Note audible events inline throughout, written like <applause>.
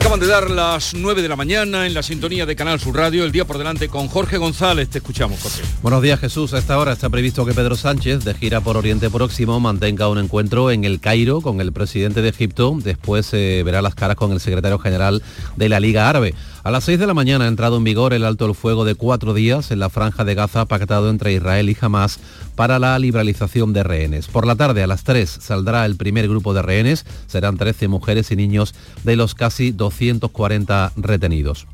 Acaban de dar las 9 de la mañana en la sintonía de Canal Sur Radio, el día por delante con Jorge González. Te escuchamos, Jorge. Buenos días, Jesús. A esta hora está previsto que Pedro Sánchez, de gira por Oriente Próximo, mantenga un encuentro en el Cairo con el presidente de Egipto. Después se verá las caras con el secretario general de la Liga Árabe. A las 6 de la mañana ha entrado en vigor el alto el fuego de cuatro días en la franja de Gaza pactado entre Israel y Hamas para la liberalización de rehenes. Por la tarde a las 3 saldrá el primer grupo de rehenes, serán 13 mujeres y niños de los casi 240 retenidos.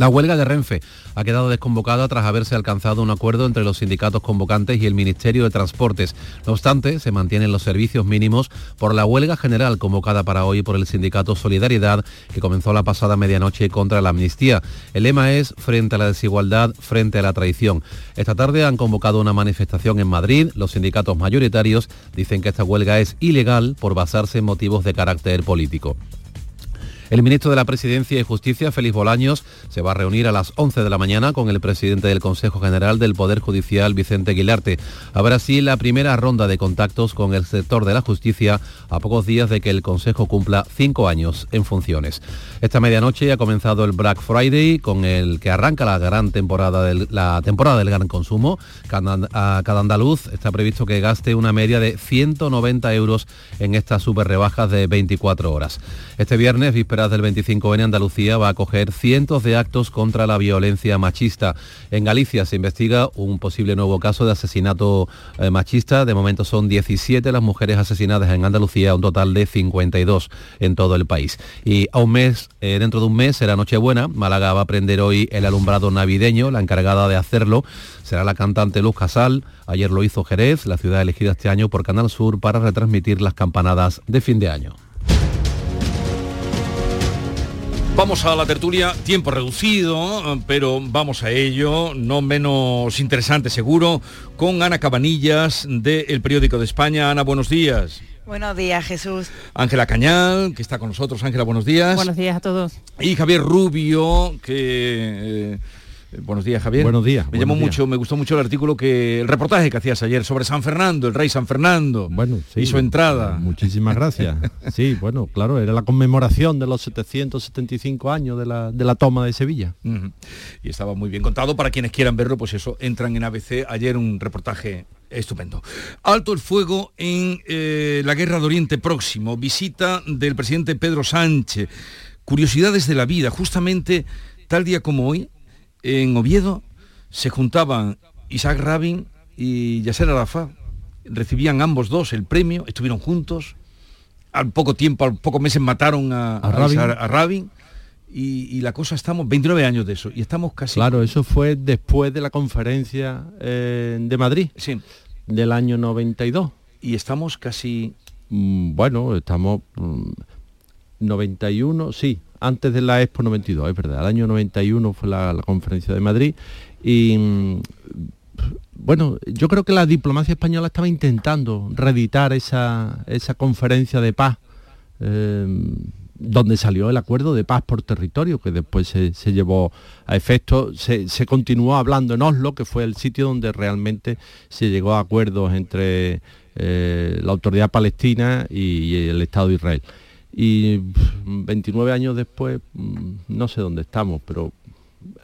La huelga de Renfe ha quedado desconvocada tras haberse alcanzado un acuerdo entre los sindicatos convocantes y el Ministerio de Transportes. No obstante, se mantienen los servicios mínimos por la huelga general convocada para hoy por el sindicato Solidaridad, que comenzó la pasada medianoche contra la amnistía. El lema es frente a la desigualdad, frente a la traición. Esta tarde han convocado una manifestación en Madrid. Los sindicatos mayoritarios dicen que esta huelga es ilegal por basarse en motivos de carácter político. El ministro de la Presidencia y Justicia, Félix Bolaños, se va a reunir a las 11 de la mañana con el presidente del Consejo General del Poder Judicial, Vicente Aguilarte. Habrá así la primera ronda de contactos con el sector de la justicia a pocos días de que el Consejo cumpla cinco años en funciones. Esta medianoche ha comenzado el Black Friday, con el que arranca la gran temporada del, la temporada del gran consumo. Cada, cada andaluz está previsto que gaste una media de 190 euros en estas super rebajas de 24 horas. Este viernes, víspera del 25 en Andalucía va a acoger cientos de actos contra la violencia machista. En Galicia se investiga un posible nuevo caso de asesinato eh, machista. De momento son 17 las mujeres asesinadas en Andalucía, un total de 52 en todo el país. Y a un mes, eh, dentro de un mes será Nochebuena. Málaga va a prender hoy el alumbrado navideño. La encargada de hacerlo será la cantante Luz Casal. Ayer lo hizo Jerez, la ciudad elegida este año por Canal Sur para retransmitir las campanadas de fin de año. Vamos a la tertulia, tiempo reducido, pero vamos a ello, no menos interesante seguro, con Ana Cabanillas del Periódico de España. Ana, buenos días. Buenos días, Jesús. Ángela Cañal, que está con nosotros. Ángela, buenos días. Buenos días a todos. Y Javier Rubio, que... Eh, Buenos días, Javier. Buenos días. Me llamó mucho, me gustó mucho el artículo que el reportaje que hacías ayer sobre San Fernando, el rey San Fernando. Bueno, y su entrada. Muchísimas gracias. <laughs> sí, bueno, claro, era la conmemoración de los 775 años de la, toma de Sevilla. Y estaba muy bien contado para quienes quieran verlo, pues eso, entran en ABC ayer un reportaje estupendo. Alto el fuego en eh, la guerra de Oriente Próximo, visita del presidente Pedro Sánchez, curiosidades de la vida, justamente tal día como hoy, en Oviedo se juntaban Isaac Rabin y Yasser Arafat. Recibían ambos dos el premio, estuvieron juntos. Al poco tiempo, al pocos meses mataron a, Rabin. Y, la cosa estamos 29 años de eso y estamos casi claro eso fue después de la conferencia eh, de Madrid sí. del año 92 y estamos casi mm, bueno estamos 91 mm, sí antes de la Expo 92, es verdad, el año 91 fue la, conferencia de Madrid y mm, bueno, yo creo que la diplomacia española estaba intentando reeditar esa, conferencia de paz, em, donde salió el acuerdo de paz por territorio, que después se, llevó a efecto, se, continuó hablando en Oslo, que fue el sitio donde realmente se llegó a acuerdos entre eh, la autoridad palestina y el Estado de Israel y 29 años después mm, no sé dónde estamos, pero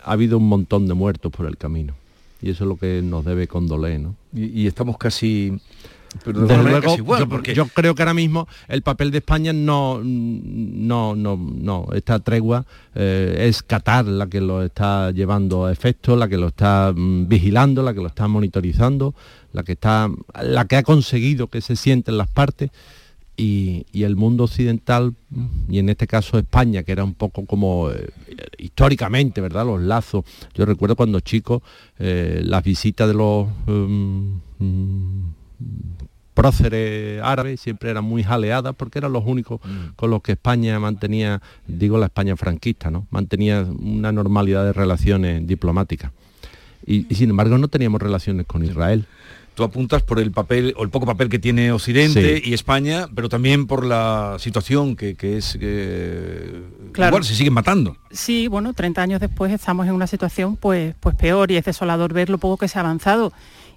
ha habido un montón de muertos por el camino y eso es lo que nos debe condoler, ¿no? Y, estamos casi... yo, creo que ahora mismo el papel de España no, no, no, no, esta tregua eh, es Qatar la que lo está llevando a efecto, la que lo está mm, vigilando, la que lo está monitorizando, la que está, la que ha conseguido que se sienten las partes y, el mundo occidental, y en este caso España, que era un poco como eh, históricamente, ¿verdad? Los lazos. Yo recuerdo cuando chico eh, las visitas de los um, próceres árabes siempre eran muy jaleadas porque eran los únicos mm. con los que España mantenía, digo la España franquista, ¿no? Mantenía una normalidad de relaciones diplomáticas. y sin embargo no teníamos relaciones con Israel tú apuntas por el papel o el poco papel que tiene Occidente y España, pero también por la situación que, es que claro. se siguen matando. Sí, bueno, 30 años después estamos en una situación pues, pues peor y es desolador ver lo poco que se ha avanzado.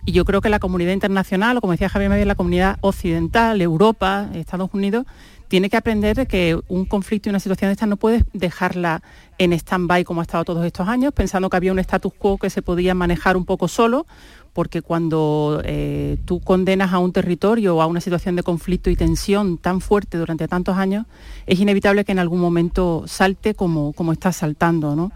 Y yo creo que la comunidad internacional, o como decía Javier Medio, la comunidad occidental, Europa, Estados Unidos, tiene que aprender de que un conflicto y una situación de esta no puedes dejarla en stand-by como ha estado todos estos años, pensando que había un status quo que se podía manejar un poco solo, porque cuando eh, tú condenas a un territorio o a una situación de conflicto y tensión tan fuerte durante tantos años, es inevitable que en algún momento salte como, como está saltando. ¿no?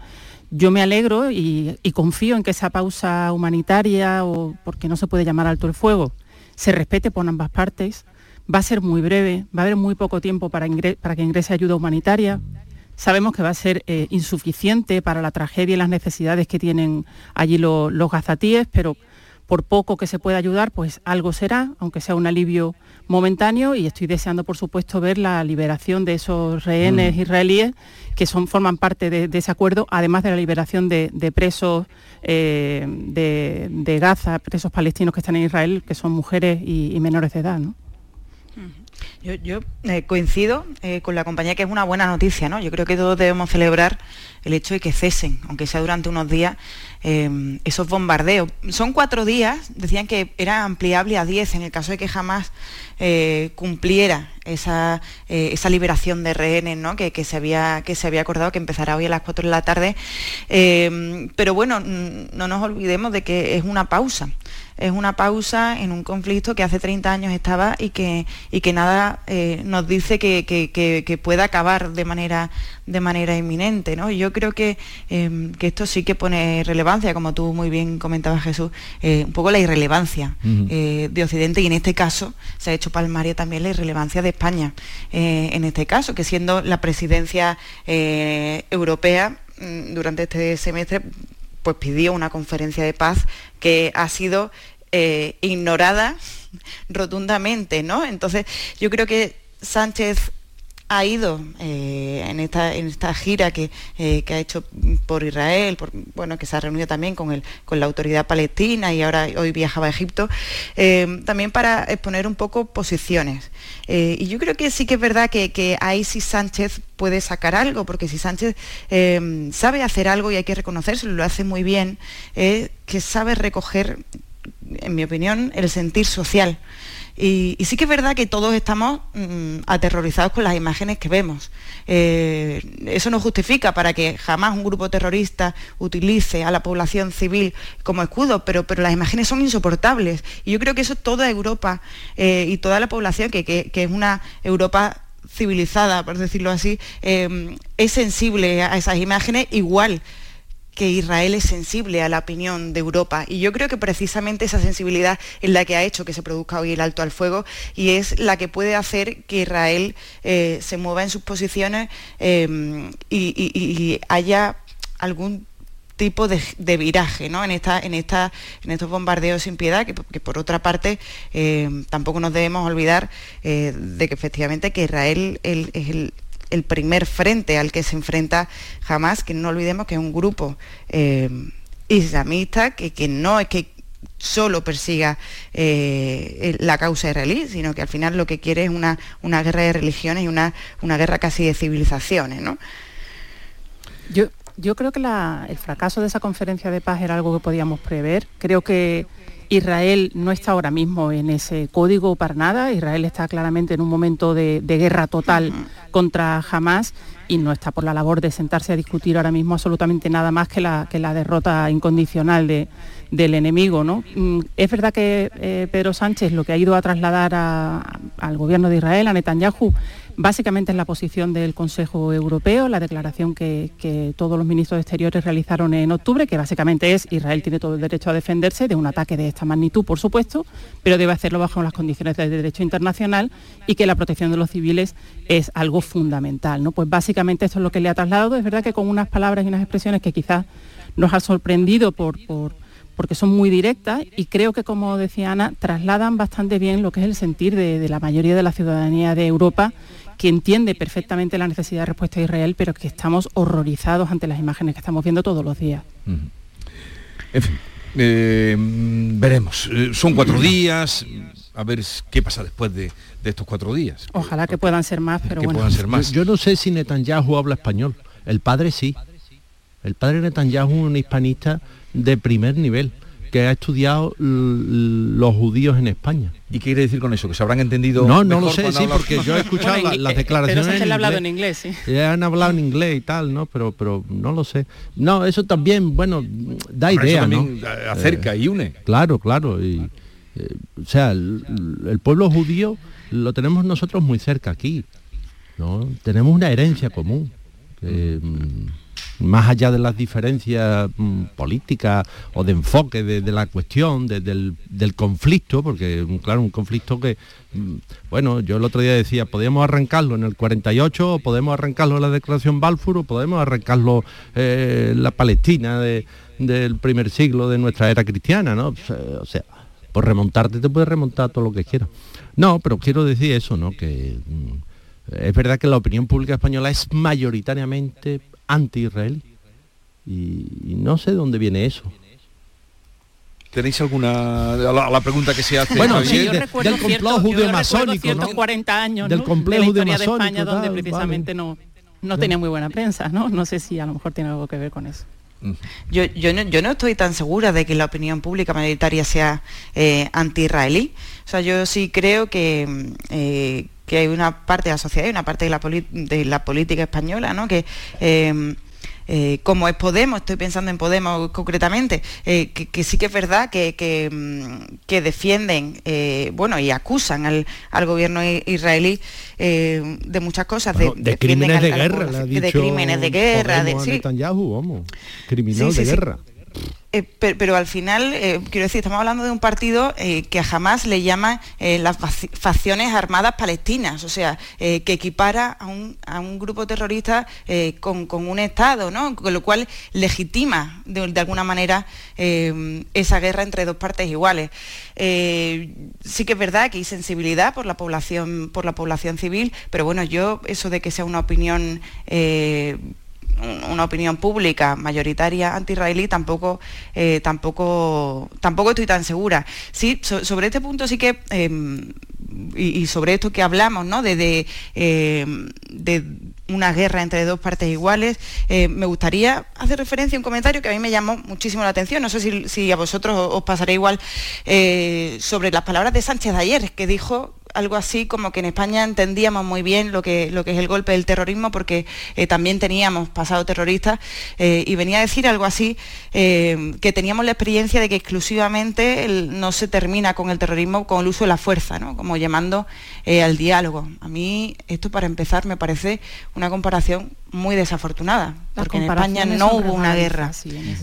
Yo me alegro y, confío en que esa pausa humanitaria, o porque no se puede llamar alto el fuego, se respete por ambas partes. Va a ser muy breve, va a haber muy poco tiempo para, para que ingrese ayuda humanitaria. Sabemos que va a ser eh, insuficiente para la tragedia y las necesidades que tienen allí los gazatíes, pero por poco que se pueda ayudar, pues algo será, aunque sea un alivio momentáneo y estoy deseando, por supuesto, ver la liberación de esos rehenes mm. israelíes que son, forman parte de, ese acuerdo, además de la liberación de, presos eh, de, Gaza, presos palestinos que están en Israel, que son mujeres y, menores de edad. Yo, eh, coincido eh, con la compañía que es una buena noticia, ¿no? Yo creo que todos debemos celebrar el hecho de que cesen, aunque sea durante unos días, eh, esos bombardeos. Son cuatro días, decían que era ampliable a diez en el caso de que jamás cumpliera esa, esa, liberación de rehenes ¿no? que, se había, que se había acordado que empezará hoy a las cuatro de la tarde. pero bueno, no nos olvidemos de que es una pausa es una pausa en un conflicto que hace 30 años estaba y que, y que nada eh, nos dice que, pueda acabar de manera, de manera inminente. ¿no? Yo creo em, que, esto sí que pone relevancia, como tú muy bien comentabas Jesús, eh, un poco la irrelevancia eh, de Occidente y en este caso se ha hecho palmaria también la irrelevancia de España. en este caso, que siendo la presidencia europea mm, durante este semestre pues pidió una conferencia de paz que ha sido eh, ignorada <laughs> rotundamente, ¿no? Entonces, yo creo que Sánchez ha ido eh, en, esta, en esta gira que, eh, que, ha hecho por Israel, por, bueno, que se ha reunido también con, el, con la autoridad palestina y ahora hoy viajaba a Egipto, eh, también para exponer un poco posiciones. y yo creo que sí que es verdad que, que, ahí sí Sánchez puede sacar algo, porque si Sánchez sabe hacer algo y hay que reconocerse, lo hace muy bien, que sabe recoger, en mi opinión, el sentir social. Y, sí que es verdad que todos estamos mm, aterrorizados con las imágenes que vemos. Eh, eso no justifica para que jamás un grupo terrorista utilice a la población civil como escudo, pero, las imágenes son insoportables. Y yo creo que eso toda Europa eh, y toda la población, que, es una Europa civilizada, por decirlo así, eh, es sensible a esas imágenes igual que Israel es sensible a la opinión de Europa. Y yo creo que precisamente esa sensibilidad es la que ha hecho que se produzca hoy el alto al fuego y es la que puede hacer que Israel eh, se mueva en sus posiciones eh, y, haya algún tipo de, viraje ¿no? en, esta, en, esta, en estos bombardeos sin piedad, que, por otra parte eh, tampoco nos debemos olvidar de que efectivamente que Israel es el, el primer frente al que se enfrenta jamás, que no olvidemos que es un grupo eh, islamista que, que no es que solo persiga eh, la causa israelí, sino que al final lo que quiere es una, una guerra de religiones y una, una guerra casi de civilizaciones. ¿no? Yo, yo creo que el fracaso de esa conferencia de paz era algo que podíamos prever. Creo que Israel no está ahora mismo en ese código para nada. Israel está claramente en un momento de, guerra total contra Hamas y no está por la labor de sentarse a discutir ahora mismo absolutamente nada más que la, que la derrota incondicional del enemigo. ¿no? Mm, es verdad que eh, Pedro Sánchez lo que ha ido a trasladar al gobierno de Israel, a Netanyahu, Básicamente es la posición del Consejo Europeo, la declaración que, todos los ministros de Exteriores realizaron en octubre, que básicamente es Israel tiene todo el derecho a defenderse de un ataque de esta magnitud, por supuesto, pero debe hacerlo bajo las condiciones del derecho internacional y que la protección de los civiles es algo fundamental. ¿no? Pues básicamente esto es lo que le ha trasladado. Es verdad que con unas palabras y unas expresiones que quizás nos ha sorprendido por, porque son muy directas y creo que, como decía Ana, trasladan bastante bien lo que es el sentir de la mayoría de la ciudadanía de Europa que entiende perfectamente la necesidad de respuesta a Israel, pero que estamos horrorizados ante las imágenes que estamos viendo todos los días. En fin, eh, veremos. Eh, son cuatro días, a ver qué pasa después de, estos cuatro días. Ojalá que puedan ser más, pero bueno. Ser más. Yo, no sé si Netanyahu habla español. El padre sí. El padre Netanyahu es un hispanista de primer nivel que ha estudiado los judíos en España. ¿Y qué quiere decir con eso? ¿Que se habrán entendido? No, no lo sé, sí, porque yo he escuchado las declaraciones. Pero en ha hablado en inglés, sí. Han hablado en inglés y tal, ¿no? Pero, pero no lo sé. No, eso también, bueno, da idea, ¿no? Acerca y une. Claro, claro. Y, o sea, el, pueblo judío lo tenemos nosotros muy cerca aquí. ¿no? Tenemos una herencia común. Mm, más allá de las diferencias mm, políticas o de enfoque de, la cuestión, del, conflicto, porque mm, claro, un conflicto que, bueno, yo el otro día decía, podemos arrancarlo en el 48, o podemos arrancarlo en la declaración Balfour, o podemos arrancarlo eh, la Palestina del primer siglo de nuestra era cristiana, ¿no? O sea, por remontarte te puedes remontar todo lo que quieras. No, pero quiero decir eso, ¿no? Que mm, es verdad que la opinión pública española es mayoritariamente anti-israelí. Y, no sé dónde viene eso. ¿Tenéis alguna la, pregunta que se hace? Bueno, sí, del complot judío masónico, 140 años del complejo de la historia de España donde precisamente no no tenía muy buena prensa, ¿no? No sé si a lo mejor tiene algo que ver con eso. Yo, yo, no, yo no estoy tan segura de que la opinión pública mayoritaria sea eh, anti-israelí. O sea, yo sí creo que, eh, que hay una parte de la sociedad y una parte de la, de la política española ¿no? que eh, eh, como es Podemos, estoy pensando en Podemos concretamente, eh, que, sí que es verdad que, mm, defienden, eh, bueno, y acusan al, gobierno israelí de muchas cosas. de, crímenes de guerra, de crímenes de guerra, de, sí. criminal de guerra. Eh, pero, al final, eh, quiero decir, estamos hablando de un partido eh, que jamás le llama las facciones armadas palestinas, o sea, que equipara a un, grupo terrorista con, un Estado, ¿no? Con lo cual legitima de, alguna manera esa guerra entre dos partes iguales. sí que es verdad que hay sensibilidad por la población, por la población civil, pero bueno, yo eso de que sea una opinión una opinión pública mayoritaria anti-israelí tampoco, eh, tampoco, tampoco estoy tan segura. Sí, sobre este punto sí que, em, y, sobre esto que hablamos, ¿no? de, em, de, una guerra entre dos partes iguales, eh, me gustaría hacer referencia a un comentario que a mí me llamó muchísimo la atención, no sé si, a vosotros os pasará igual, eh, sobre las palabras de Sánchez de ayer, que dijo algo así como que en España entendíamos muy bien lo que, lo que es el golpe del terrorismo porque eh, también teníamos pasado terrorista eh, y venía a decir algo así, eh, que teníamos la experiencia de que exclusivamente no se termina con el terrorismo con el uso de la fuerza, ¿no? como llamando al diálogo. A mí esto para empezar me parece una comparación muy desafortunada, porque en España no hubo una guerra,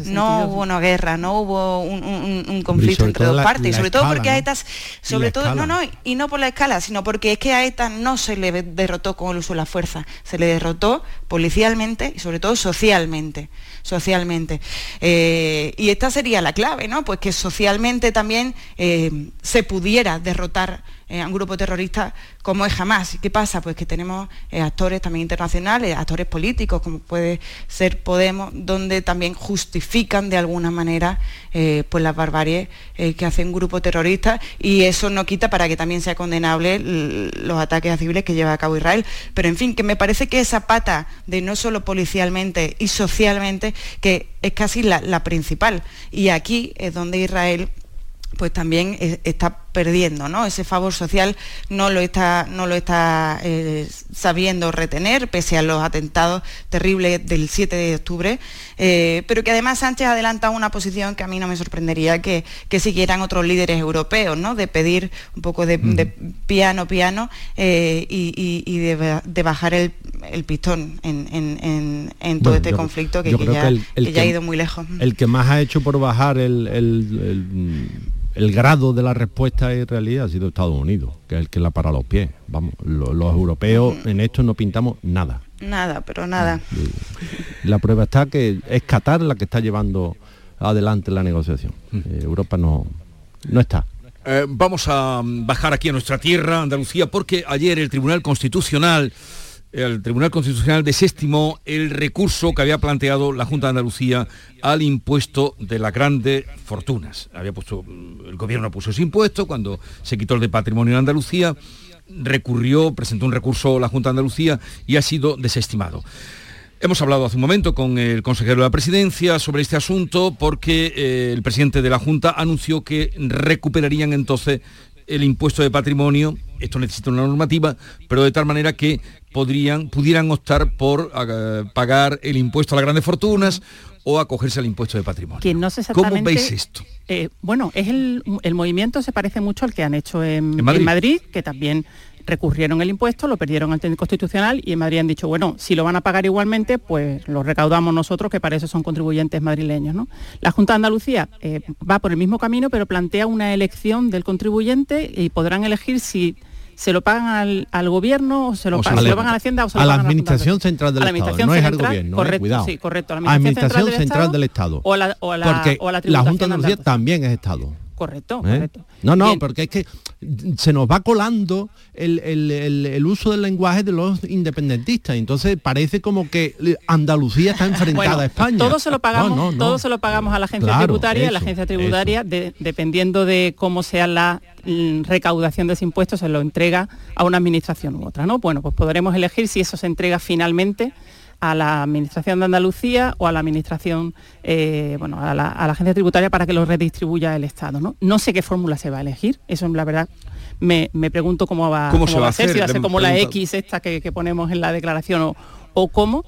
no hubo una guerra, no hubo un, conflicto entre dos partes, sobre todo porque a estas, sobre todo, no, no, y no por la escala, sino porque es que a ETA no se le derrotó con el uso de la fuerza, se le derrotó policialmente y sobre todo socialmente, socialmente. Eh, y esta sería la clave, ¿no? Pues que socialmente también eh, se pudiera derrotar a un grupo terrorista como es jamás. ¿Qué pasa? Pues que tenemos eh, actores también internacionales, actores políticos, como puede ser Podemos, donde también justifican de alguna manera eh, pues las barbaries eh, que hace un grupo terrorista y eso no quita para que también sea condenable los ataques a civiles que lleva a cabo Israel. Pero en fin, que me parece que esa pata de no solo policialmente y socialmente, que es casi la principal. Y aquí es donde Israel pues también está perdiendo, ¿no? Ese favor social no lo está, no lo está eh, sabiendo retener, pese a los atentados terribles del 7 de octubre, eh, pero que además Sánchez adelanta una posición que a mí no me sorprendería que, siguieran otros líderes europeos, ¿no? De pedir un poco de, piano, piano eh, y, de, bajar el, pistón en, todo este conflicto que, ya, ha ido muy lejos. El que más ha hecho por bajar el el grado de la respuesta israelí ha sido Estados Unidos, que es el que la para los pies. Vamos, los europeos en esto no pintamos nada. Nada, pero nada. La prueba está que es Qatar la que está llevando adelante la negociación. Eh, Europa no, no está. Eh, vamos a bajar aquí a nuestra tierra, Andalucía, porque ayer el Tribunal Constitucional el Tribunal Constitucional desestimó el recurso que había planteado la Junta de Andalucía al impuesto de las grandes fortunas. Había puesto, el gobierno puso ese impuesto cuando se quitó el de patrimonio en Andalucía, recurrió, presentó un recurso a la Junta de Andalucía y ha sido desestimado. Hemos hablado hace un momento con el consejero de la presidencia sobre este asunto porque eh, el presidente de la Junta anunció que recuperarían entonces el impuesto de patrimonio, esto necesita una normativa, pero de tal manera que podrían, pudieran optar por eh, pagar el impuesto a las grandes fortunas o acogerse al impuesto de patrimonio. Que no sé ¿Cómo veis esto? Eh, bueno, es el, movimiento se parece mucho al que han hecho en, Madrid, que también recurrieron el impuesto, lo perdieron ante el Constitucional y en Madrid han dicho, bueno, si lo van a pagar igualmente, pues lo recaudamos nosotros, que para eso son contribuyentes madrileños. ¿no? La Junta de Andalucía eh, va por el mismo camino, pero plantea una elección del contribuyente y podrán elegir si se lo pagan al, gobierno o se lo, pagan, a la Hacienda o se a la Administración Central del Estado, no es al gobierno, correcto, cuidado. Sí, correcto, la Administración, Central, del Estado. O la, o la, Porque la Junta de Andalucía también es Estado. Correcto, ¿Eh? correcto. No, no, porque es que se nos va colando el, uso del lenguaje de los independentistas. Entonces parece como que Andalucía está enfrentada a España. Todo se lo pagamos, todo se lo pagamos a la agencia tributaria, la agencia tributaria, dependiendo de cómo sea la mm, recaudación de ese impuesto, se lo entrega a una administración u otra. ¿no? Bueno, pues podremos elegir si eso se entrega finalmente a la Administración de Andalucía o a la Administración, eh, bueno, a la, Agencia Tributaria para que lo redistribuya el Estado. ¿no? no sé qué fórmula se va a elegir, eso la verdad me, pregunto cómo va, ¿Cómo se va, a ser, si va a ser como la X esta que, ponemos en la declaración o, cómo.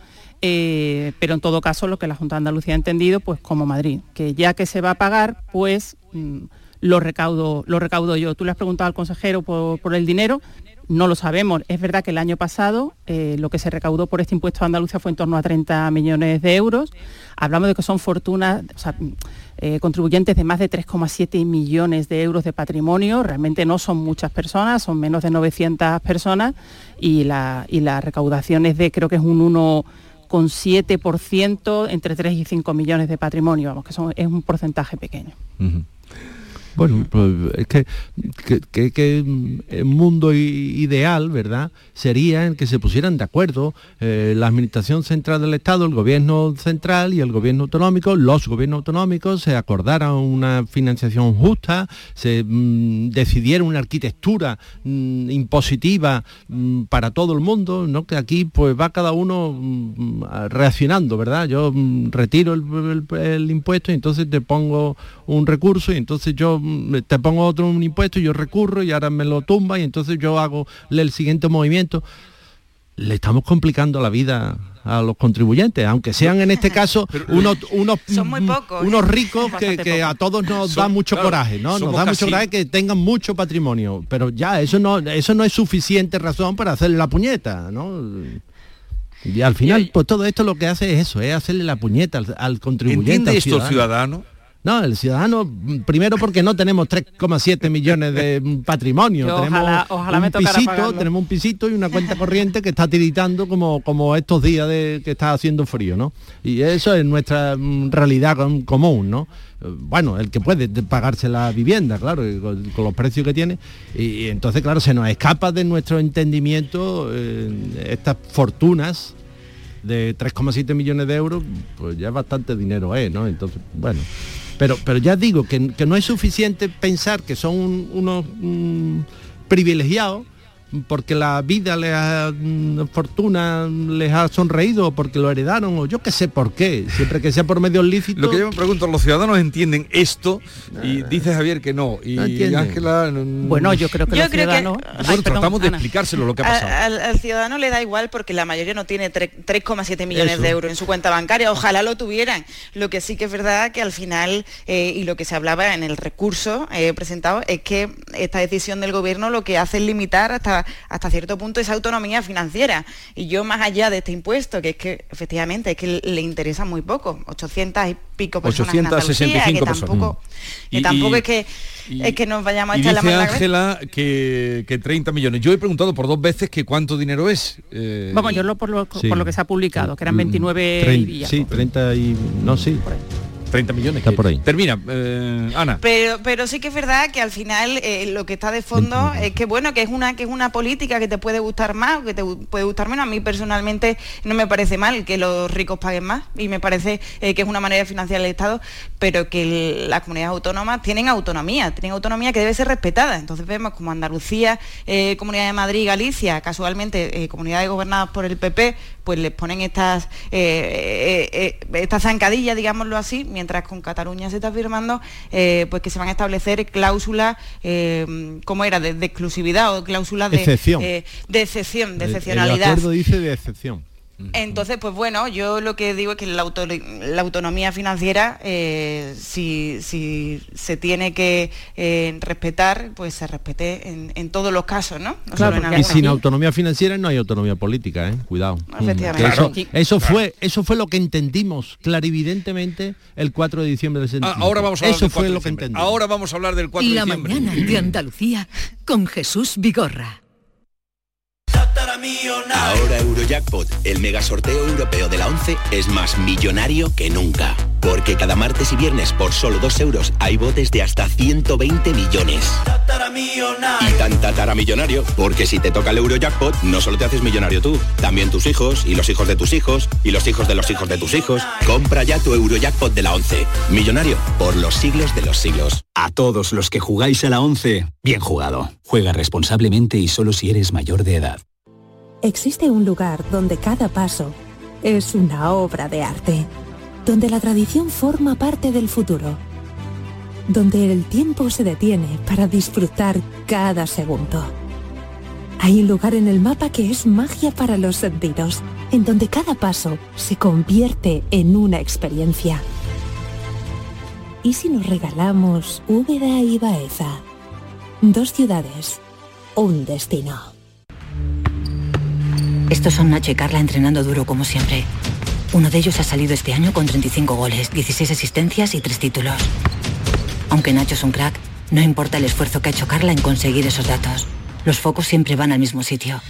Eh, pero en todo caso lo que la Junta de Andalucía ha entendido, pues como Madrid, que ya que se va a pagar, pues mm, lo recaudo, lo recaudo yo. Tú le has preguntado al consejero por, por el dinero, no lo sabemos. Es verdad que el año pasado eh, lo que se recaudó por este impuesto de Andalucía fue en torno a 30 millones de euros. Hablamos de que son fortunas, o sea, eh, contribuyentes de más de 3,7 millones de euros de patrimonio. Realmente no son muchas personas, son menos de 900 personas y la, y la recaudación es de, creo que es un 1,7% entre 3 y 5 millones de patrimonio. Vamos, que es un porcentaje pequeño. Bueno, pues es que, el mundo ideal, ¿verdad? Sería en que se pusieran de acuerdo eh, la Administración Central del Estado, el Gobierno Central y el Gobierno Autonómico, los gobiernos autonómicos, se acordaran una financiación justa, se mm, decidiera una arquitectura mm, impositiva mm, para todo el mundo, ¿no? Que aquí pues va cada uno reaccionando, ¿verdad? Yo retiro el impuesto y entonces te pongo un recurso y entonces yo te pongo otro un impuesto, yo recurro y ahora me lo tumba y entonces yo hago el siguiente movimiento. Le estamos complicando la vida a los contribuyentes, aunque sean en este caso <laughs> unos, unos, unos ricos <laughs> que, a todos nos da mucho coraje, ¿no? Nos da mucho coraje que tengan mucho patrimonio, pero ya eso no, eso no es suficiente razón para hacerle la puñeta, ¿no? Y al final, pues todo esto lo que hace es eso, es hacerle la puñeta al, contribuyente. ¿Entiende esto el ciudadano? No, el ciudadano, primero porque no tenemos 3,7 millones de patrimonio. tenemos un pisito, tenemos un pisito y una cuenta corriente que está tiritando como, como estos días de que está haciendo frío, ¿no? Y eso es nuestra mm, realidad común, ¿no? bueno, el que puede pagarse la vivienda, claro, con, los precios que tiene. Y, entonces, claro, se nos escapa de nuestro entendimiento eh, estas fortunas de 3,7 millones de euros, pues ya bastante dinero es, ¿no? Entonces, bueno. Pero, pero ya digo que, no es suficiente pensar que son unos mm, privilegiados porque la vida les ha, mm, fortuna les ha sonreído, porque lo heredaron, o yo qué sé por qué, siempre que sea por medios lícitos. Lo que yo me pregunto, ¿los ciudadanos entienden esto? Y dice Javier que no. Y Ángela. bueno, yo creo que los ciudadanos. tratamos de explicárselo lo que ha pasado. Al, ciudadano le da igual porque la mayoría no tiene 3,7 millones de euros en su cuenta bancaria. Ojalá lo tuvieran. Lo que sí que es verdad que al final, eh, y lo que se hablaba en el recurso eh, presentado, es que esta decisión del gobierno lo que hace es limitar hasta hasta, cierto punto esa autonomía financiera. Y yo más allá de este impuesto, que es que efectivamente es que le interesa muy poco, 800 y pico personas 865 que tampoco, que tampoco es que es que nos vayamos a echar la mano Ángela que, que 30 millones. Yo he preguntado por dos veces que cuánto dinero es. Eh, Vamos, yo lo, por, lo, por lo que se ha publicado, que eran 29 mm, Sí, 30 y... no, sí. 30 millones. Está por ahí. Termina, eh, Ana. Pero, pero sí que es verdad que al final eh, lo que está de fondo es que bueno, que es una que es una política que te puede gustar más o que te puede gustar menos. A mí personalmente no me parece mal que los ricos paguen más y me parece eh, que es una manera de financiar el Estado, pero que las comunidades autónomas tienen autonomía, tienen autonomía que debe ser respetada. Entonces vemos como Andalucía, Comunidad de Madrid, Galicia, casualmente comunidades gobernadas por el PP, pues les ponen estas estas zancadillas, digámoslo así, mientras con Cataluña se está firmando, eh, pues que se van a establecer cláusulas, eh, ¿cómo era?, de, exclusividad o cláusulas de excepción, eh, de excepción, de excepcionalidad. El acuerdo dice de excepción. Entonces, pues bueno, yo lo que digo es que la, autonomía financiera, eh, si, se tiene que eh, respetar, pues se respete en, todos los casos, ¿no? claro, y sin autonomía financiera no hay autonomía política, ¿eh? Cuidado. Efectivamente. Eso, fue, eso fue lo que entendimos clarividentemente el 4 de diciembre del 75. Ah, ahora vamos a hablar eso fue lo que entendimos. Ahora vamos a hablar del 4 de diciembre. La mañana de Andalucía con Jesús Vigorra. Ahora Eurojackpot, el mega sorteo europeo de la 11, es más millonario que nunca. Porque cada martes y viernes por solo 2 euros hay botes de hasta 120 millones. Y tan tataramillonario, porque si te toca el Eurojackpot, no solo te haces millonario tú, también tus hijos, y los hijos de tus hijos, y los hijos de los hijos de tus hijos. Compra ya tu Eurojackpot de la 11. Millonario por los siglos de los siglos. A todos los que jugáis a la 11, bien jugado. Juega responsablemente y solo si eres mayor de edad. Existe un lugar donde cada paso es una obra de arte, donde la tradición forma parte del futuro, donde el tiempo se detiene para disfrutar cada segundo. Hay un lugar en el mapa que es magia para los sentidos, en donde cada paso se convierte en una experiencia. ¿Y si nos regalamos Úbeda y Baeza? Dos ciudades, un destino. Estos son Nacho y Carla entrenando duro como siempre. Uno de ellos ha salido este año con 35 goles, 16 asistencias y 3 títulos. Aunque Nacho es un crack, no importa el esfuerzo que ha hecho Carla en conseguir esos datos. Los focos siempre van al mismo sitio.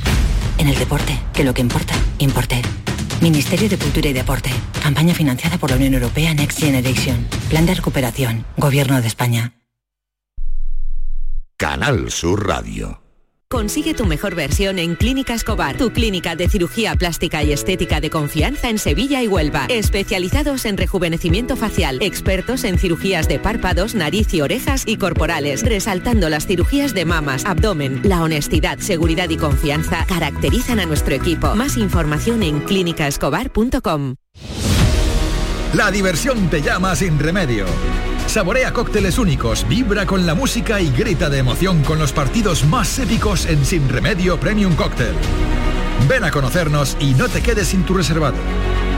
En el deporte, que lo que importa, importe. Ministerio de Cultura y Deporte. Campaña financiada por la Unión Europea Next Generation. Plan de recuperación. Gobierno de España. Canal Sur Radio. Consigue tu mejor versión en Clínica Escobar, tu clínica de cirugía plástica y estética de confianza en Sevilla y Huelva. Especializados en rejuvenecimiento facial, expertos en cirugías de párpados, nariz y orejas y corporales, resaltando las cirugías de mamas, abdomen. La honestidad, seguridad y confianza caracterizan a nuestro equipo. Más información en clínicaescobar.com. La diversión te llama sin remedio. Saborea cócteles únicos, vibra con la música y grita de emoción con los partidos más épicos en Sin Remedio Premium Cóctel. Ven a conocernos y no te quedes sin tu reservado.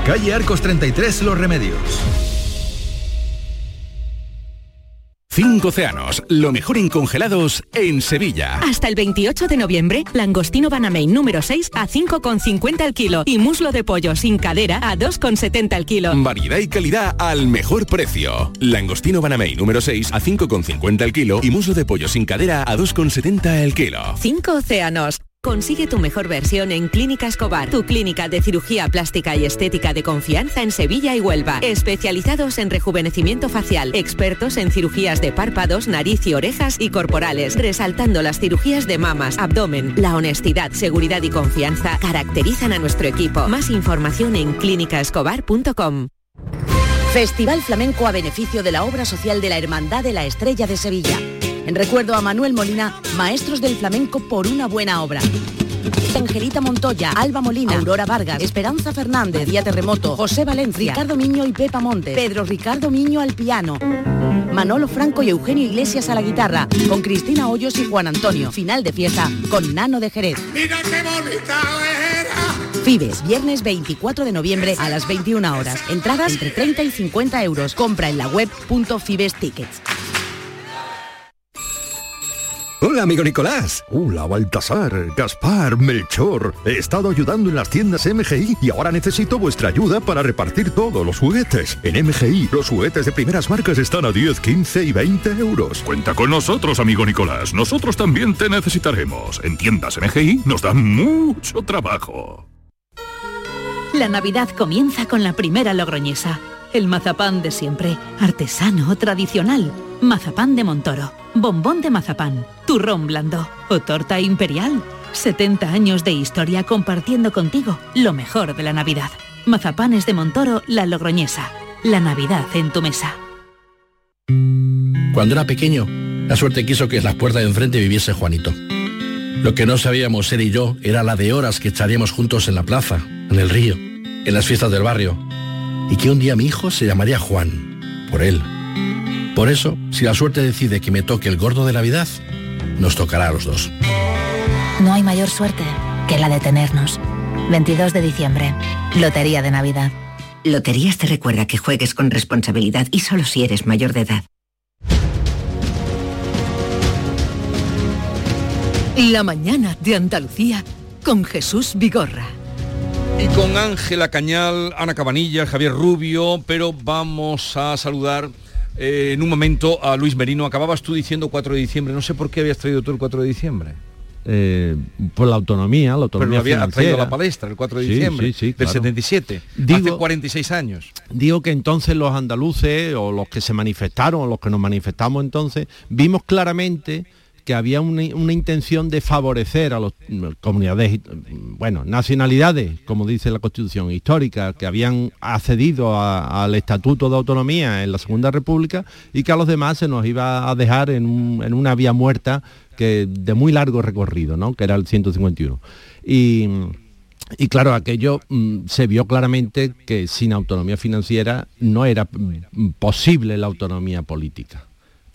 Calle Arcos 33 Los Remedios. Cinco océanos, lo mejor en congelados en Sevilla. Hasta el 28 de noviembre, langostino Banamey número 6 a 5,50 al kilo y muslo de pollo sin cadera a 2,70 al kilo. Variedad y calidad al mejor precio. Langostino Banamey número 6 a 5,50 al kilo y muslo de pollo sin cadera a 2,70 al kilo. Cinco océanos. Consigue tu mejor versión en Clínica Escobar, tu clínica de cirugía plástica y estética de confianza en Sevilla y Huelva. Especializados en rejuvenecimiento facial, expertos en cirugías de párpados, nariz y orejas y corporales, resaltando las cirugías de mamas, abdomen. La honestidad, seguridad y confianza caracterizan a nuestro equipo. Más información en clínicaescobar.com. Festival Flamenco a beneficio de la obra social de la Hermandad de la Estrella de Sevilla en recuerdo a Manuel Molina, maestros del flamenco por una buena obra. Angelita Montoya, Alba Molina, Aurora Vargas, Esperanza Fernández, Día Terremoto, José Valencia, Ricardo Miño y Pepa Monte, Pedro Ricardo Miño al piano, Manolo Franco y Eugenio Iglesias a la guitarra, con Cristina Hoyos y Juan Antonio. Final de fiesta con Nano de Jerez. Mira qué bonita Fibes, viernes 24 de noviembre a las 21 horas. Entradas entre 30 y 50 euros. Compra en la web .fibes tickets. Hola, amigo Nicolás. Hola, Baltasar, Gaspar, Melchor. He estado ayudando en las tiendas MGI y ahora necesito vuestra ayuda para repartir todos los juguetes. En MGI, los juguetes de primeras marcas están a 10, 15 y 20 euros. Cuenta con nosotros, amigo Nicolás. Nosotros también te necesitaremos. En tiendas MGI nos dan mucho trabajo. La Navidad comienza con la primera logroñesa El mazapán de siempre, artesano, tradicional. Mazapán de Montoro, bombón de mazapán, turrón blando o torta imperial. 70 años de historia compartiendo contigo lo mejor de la Navidad. Mazapanes de Montoro, la Logroñesa. La Navidad en tu mesa. Cuando era pequeño, la suerte quiso que en las puertas de enfrente viviese Juanito. Lo que no sabíamos él y yo era la de horas que echaríamos juntos en la plaza, en el río, en las fiestas del barrio. Y que un día mi hijo se llamaría Juan, por él. Por eso, si la suerte decide que me toque el gordo de Navidad, nos tocará a los dos. No hay mayor suerte que la de tenernos. 22 de diciembre, Lotería de Navidad. Loterías te recuerda que juegues con responsabilidad y solo si eres mayor de edad. La mañana de Andalucía con Jesús Vigorra. Y con Ángela Cañal, Ana Cabanilla, Javier Rubio, pero vamos a saludar eh, en un momento a Luis Merino. Acababas tú diciendo 4 de diciembre, no sé por qué habías traído tú el 4 de diciembre. Eh, por la autonomía, la autonomía Pero lo había traído la palestra el 4 de Sí, diciembre sí, sí, del claro. 77, Digo- hace 46 años. Digo que entonces los andaluces o los que se manifestaron o los que nos manifestamos entonces vimos claramente que había una, una intención de favorecer a las comunidades, bueno, nacionalidades, como dice la Constitución histórica, que habían accedido al Estatuto de Autonomía en la Segunda República y que a los demás se nos iba a dejar en, en una vía muerta que de muy largo recorrido, ¿no? que era el 151. Y, y claro, aquello mm, se vio claramente que sin autonomía financiera no era mm, posible la autonomía política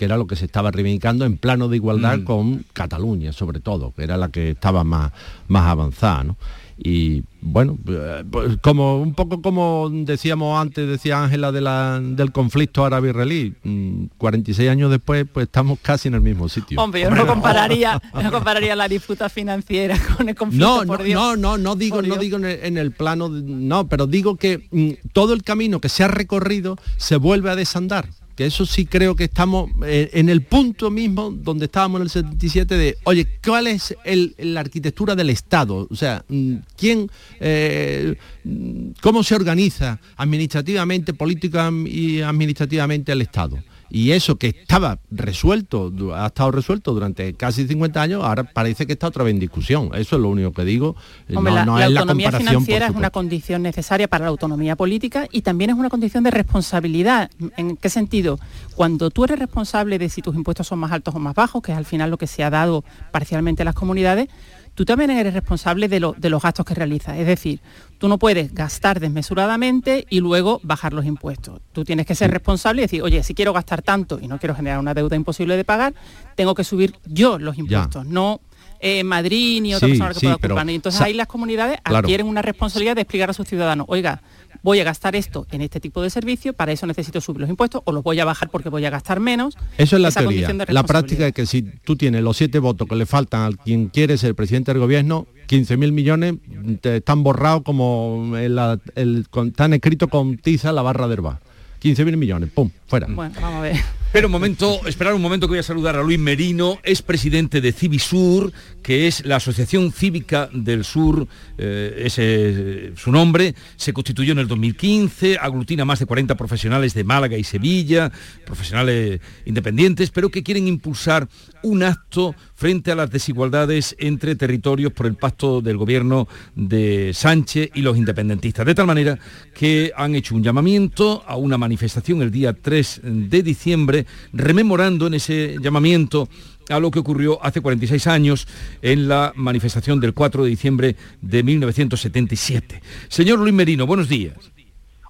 que era lo que se estaba reivindicando en plano de igualdad Mm. con Cataluña, sobre todo, que era la que estaba más, más avanzada. ¿no? Y bueno, eh, pues como un poco como decíamos antes, decía Ángela de la- del conflicto árabe-israelí, mm, 46 años después, pues estamos casi en el mismo sitio. Hombre, yo no compararía, <laughs> no compararía la disputa financiera <laughs> con el conflicto, No, no, Dios. no, no, no digo, Por no Dios. digo en el, en el plano, de- no, pero digo que mm, todo el camino que se ha recorrido se vuelve a desandar. Eso sí creo que estamos eh, en el punto mismo donde estábamos en el 77 de, oye, ¿cuál es el- la arquitectura del Estado? O sea, mm, ¿quién, eh, mm, cómo se organiza administrativamente, política y administrativamente el Estado? Y eso que estaba resuelto, ha estado resuelto durante casi 50 años, ahora parece que está otra vez en discusión. Eso es lo único que digo. Eh, Hombre, no, la, no la es autonomía financiera es una condición necesaria para la autonomía política y también es una condición de responsabilidad. ¿En qué sentido? Cuando tú eres responsable de si tus impuestos son más altos o más bajos, que es al final lo que se ha dado parcialmente a las comunidades, tú también eres responsable de, lo- de los gastos que realizas. Es decir, tú no puedes gastar desmesuradamente y luego bajar los impuestos. Tú tienes que ser responsable y decir, oye, si quiero gastar tanto y no quiero generar una deuda imposible de pagar, tengo que subir yo los impuestos, no eh, Madrid ni otra Sí, persona que sí, pueda pero culpar. Y entonces ahí las comunidades Claro. adquieren una responsabilidad de explicar a sus ciudadanos, oiga, voy a gastar esto en este tipo de servicio, para eso necesito subir los impuestos o los voy a bajar porque voy a gastar menos. Eso es la Esa teoría. La práctica es que si tú tienes los siete votos que le faltan al quien quiere ser presidente del gobierno, 15.000 millones te están borrados como el, el- con- están escritos con tiza la barra de herba. 15.000 millones, pum, fuera. Bueno, vamos a ver. Pero un momento, esperar un momento que voy a saludar a Luis Merino, es presidente de Civisur, que es la Asociación Cívica del Sur, eh, ese es su nombre, se constituyó en el 2015, aglutina más de 40 profesionales de Málaga y Sevilla, profesionales independientes, pero que quieren impulsar un acto frente a las desigualdades entre territorios por el pacto del gobierno de Sánchez y los independentistas. De tal manera que han hecho un llamamiento a una manifestación el día 3 de diciembre, rememorando en ese llamamiento a lo que ocurrió hace 46 años en la manifestación del 4 de diciembre de 1977. Señor Luis Merino, buenos días.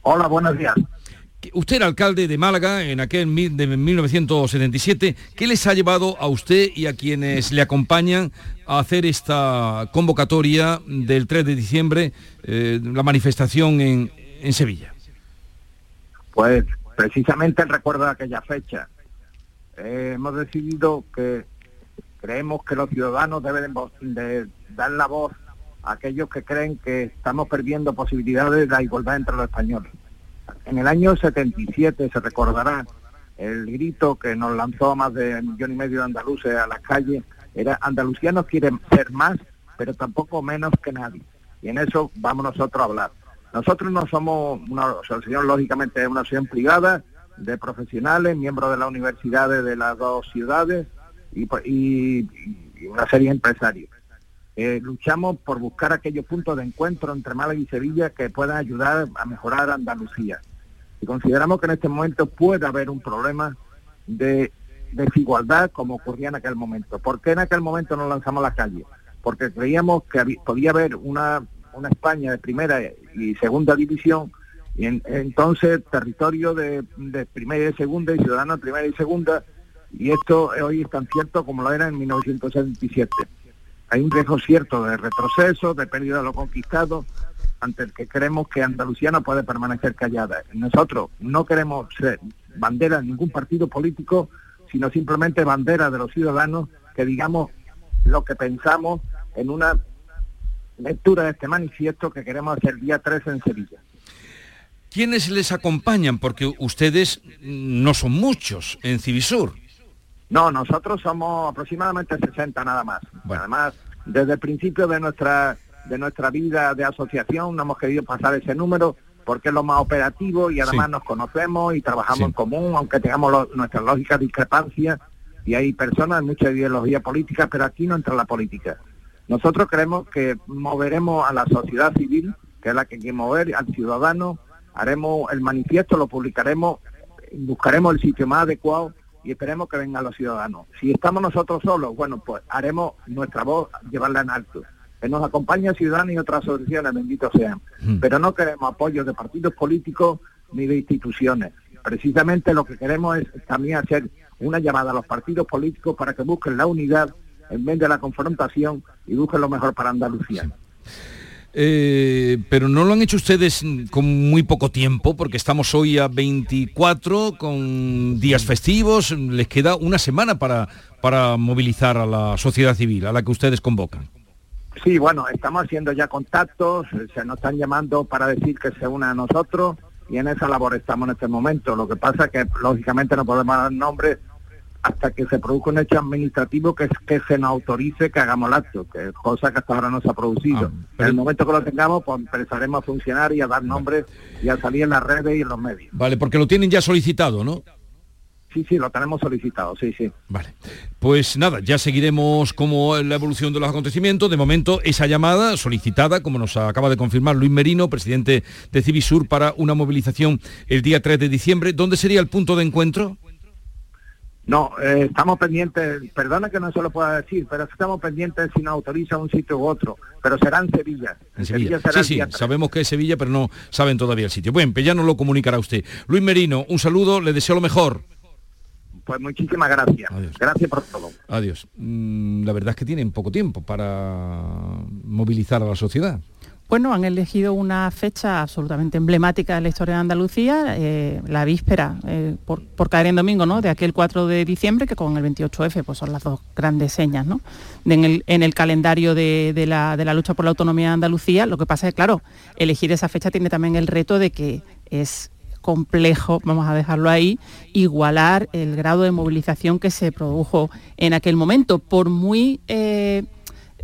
Hola, buenos días. Usted era alcalde de Málaga en aquel de 1977. ¿Qué les ha llevado a usted y a quienes le acompañan a hacer esta convocatoria del 3 de diciembre, eh, la manifestación en, en Sevilla? Pues precisamente el recuerdo de aquella fecha. Eh, hemos decidido que creemos que los ciudadanos deben dar la voz a aquellos que creen que estamos perdiendo posibilidades de la igualdad entre los españoles. En el año 77 se recordará el grito que nos lanzó más de un millón y medio de andaluces a las calles, era Andalucía no quiere ser más, pero tampoco menos que nadie. Y en eso vamos nosotros a hablar. Nosotros no somos una asociación, lógicamente, es una asociación privada de profesionales, miembros de las universidades de las dos ciudades y, y una serie de empresarios. Eh, luchamos por buscar aquellos puntos de encuentro entre Málaga y Sevilla que puedan ayudar a mejorar Andalucía. Y consideramos que en este momento puede haber un problema de desigualdad como ocurría en aquel momento. ¿Por qué en aquel momento nos lanzamos a la calle? Porque creíamos que podía haber una, una España de primera y segunda división y entonces territorio de, de, primera y segunda y ciudadanos de primera y segunda y esto hoy es tan cierto como lo era en 1977. Hay un riesgo cierto de retroceso, de pérdida de lo conquistado, ante el que creemos que Andalucía no puede permanecer callada. Nosotros no queremos ser bandera de ningún partido político, sino simplemente bandera de los ciudadanos que digamos lo que pensamos en una lectura de este manifiesto que queremos hacer día 13 en Sevilla. ¿Quiénes les acompañan? Porque ustedes no son muchos en Civisur. No, nosotros somos aproximadamente 60 nada más. Además, desde el principio de nuestra de nuestra vida de asociación no hemos querido pasar ese número porque es lo más operativo y además nos conocemos y trabajamos en común, aunque tengamos nuestras lógicas discrepancias y hay personas, mucha ideología política, pero aquí no entra la política. Nosotros creemos que moveremos a la sociedad civil, que es la que quiere mover, al ciudadano, haremos el manifiesto, lo publicaremos, buscaremos el sitio más adecuado y esperemos que vengan los ciudadanos. Si estamos nosotros solos, bueno, pues haremos nuestra voz, llevarla en alto. Que nos acompañe ciudadanos y otras asociaciones, benditos sean. Mm. Pero no queremos apoyo de partidos políticos ni de instituciones. Precisamente lo que queremos es también hacer una llamada a los partidos políticos para que busquen la unidad en vez de la confrontación y busquen lo mejor para Andalucía. Eh, pero no lo han hecho ustedes con muy poco tiempo, porque estamos hoy a 24 con días festivos, les queda una semana para, para movilizar a la sociedad civil, a la que ustedes convocan. Sí, bueno, estamos haciendo ya contactos, se nos están llamando para decir que se una a nosotros y en esa labor estamos en este momento. Lo que pasa es que lógicamente no podemos dar nombres hasta que se produzca un hecho administrativo que, que se nos autorice que hagamos el acto, que cosa que hasta ahora no se ha producido. Ah, en el momento que lo tengamos, pues empezaremos a funcionar y a dar nombres y a salir en las redes y en los medios. Vale, porque lo tienen ya solicitado, ¿no? Sí, sí, lo tenemos solicitado, sí, sí. Vale. Pues nada, ya seguiremos como la evolución de los acontecimientos. De momento, esa llamada solicitada, como nos acaba de confirmar Luis Merino, presidente de Civisur, para una movilización el día 3 de diciembre. ¿Dónde sería el punto de encuentro? No, eh, estamos pendientes, perdona que no se lo pueda decir, pero estamos pendientes si nos autoriza un sitio u otro, pero será en Sevilla. En Sevilla, sí, sí, sabemos que es Sevilla, pero no saben todavía el sitio. Bueno, pues ya nos lo comunicará usted. Luis Merino, un saludo, le deseo lo mejor. Pues muchísimas gracias. Gracias por todo. Adiós. Mm, la verdad es que tienen poco tiempo para movilizar a la sociedad. Bueno, han elegido una fecha absolutamente emblemática de la historia de Andalucía, eh, la víspera, eh, por, caer en domingo, ¿no? De aquel 4 de diciembre, que con el 28F pues son las dos grandes señas, ¿no? en, el, calendario de, la, lucha por la autonomía de Andalucía. Lo que pasa es que, claro, elegir esa fecha tiene también el reto de que es complejo, vamos a dejarlo ahí, igualar el grado de movilización que se produjo en aquel momento, por muy eh,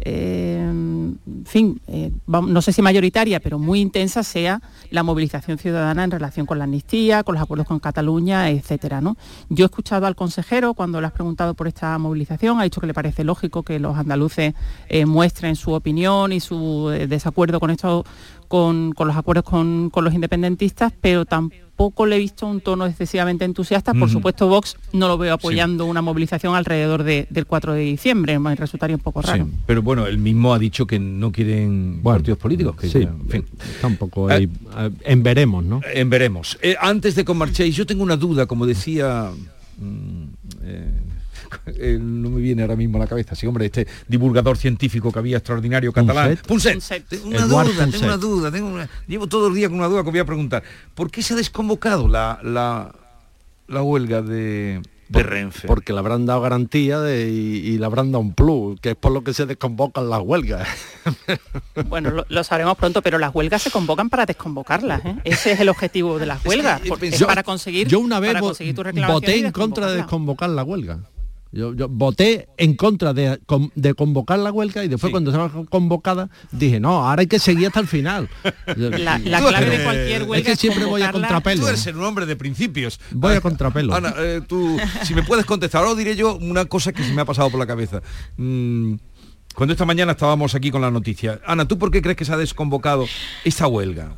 eh, en fin, eh, no sé si mayoritaria, pero muy intensa sea la movilización ciudadana en relación con la amnistía, con los acuerdos con Cataluña, etcétera. ¿no? Yo he escuchado al consejero cuando le has preguntado por esta movilización, ha dicho que le parece lógico que los andaluces eh, muestren su opinión y su desacuerdo con esto, con, los acuerdos con, con los independentistas, pero tampoco le he visto un tono excesivamente entusiasta. Por supuesto, Vox no lo veo apoyando una movilización alrededor del 4 de diciembre, me resultaría un poco raro. pero bueno, él mismo ha dicho que no quieren partidos políticos. Que sí, en fin. Tampoco hay, eh, en veremos, ¿no? En veremos. Eh, antes de con yo tengo una duda, como decía... Mm, eh, no me viene ahora mismo a la cabeza, sí, hombre, este divulgador científico que había extraordinario catalán. Punset. Tengo una duda, tengo una duda, llevo todo el día con una duda que voy a preguntar. ¿Por qué se ha desconvocado la, la, huelga de, de Renfe. Porque le habrán dado garantía de, y, la le habrán dado un plus, que es por lo que se desconvocan las huelgas. <laughs> Bueno, lo, sabremos pronto, pero las huelgas se convocan para desconvocarlas. ¿eh? Ese es el objetivo de las huelgas, para conseguir, yo una vez voté en contra de desconvocar la huelga Yo, yo voté en contra de, con- de convocar la huelga y después cuando estaba convocada dije, no, ahora hay que seguir hasta el final. <laughs> La, clave de cualquier es huelga que siempre voy a contrapelo. Tú eres un hombre de principios. Voy a contrapelo. Ana, eh, tú, si me puedes contestar, ahora diré yo una cosa que se me ha pasado por la cabeza. Mm, cuando esta mañana estábamos aquí con la noticia. Ana, ¿tú por qué crees que se ha desconvocado esta huelga?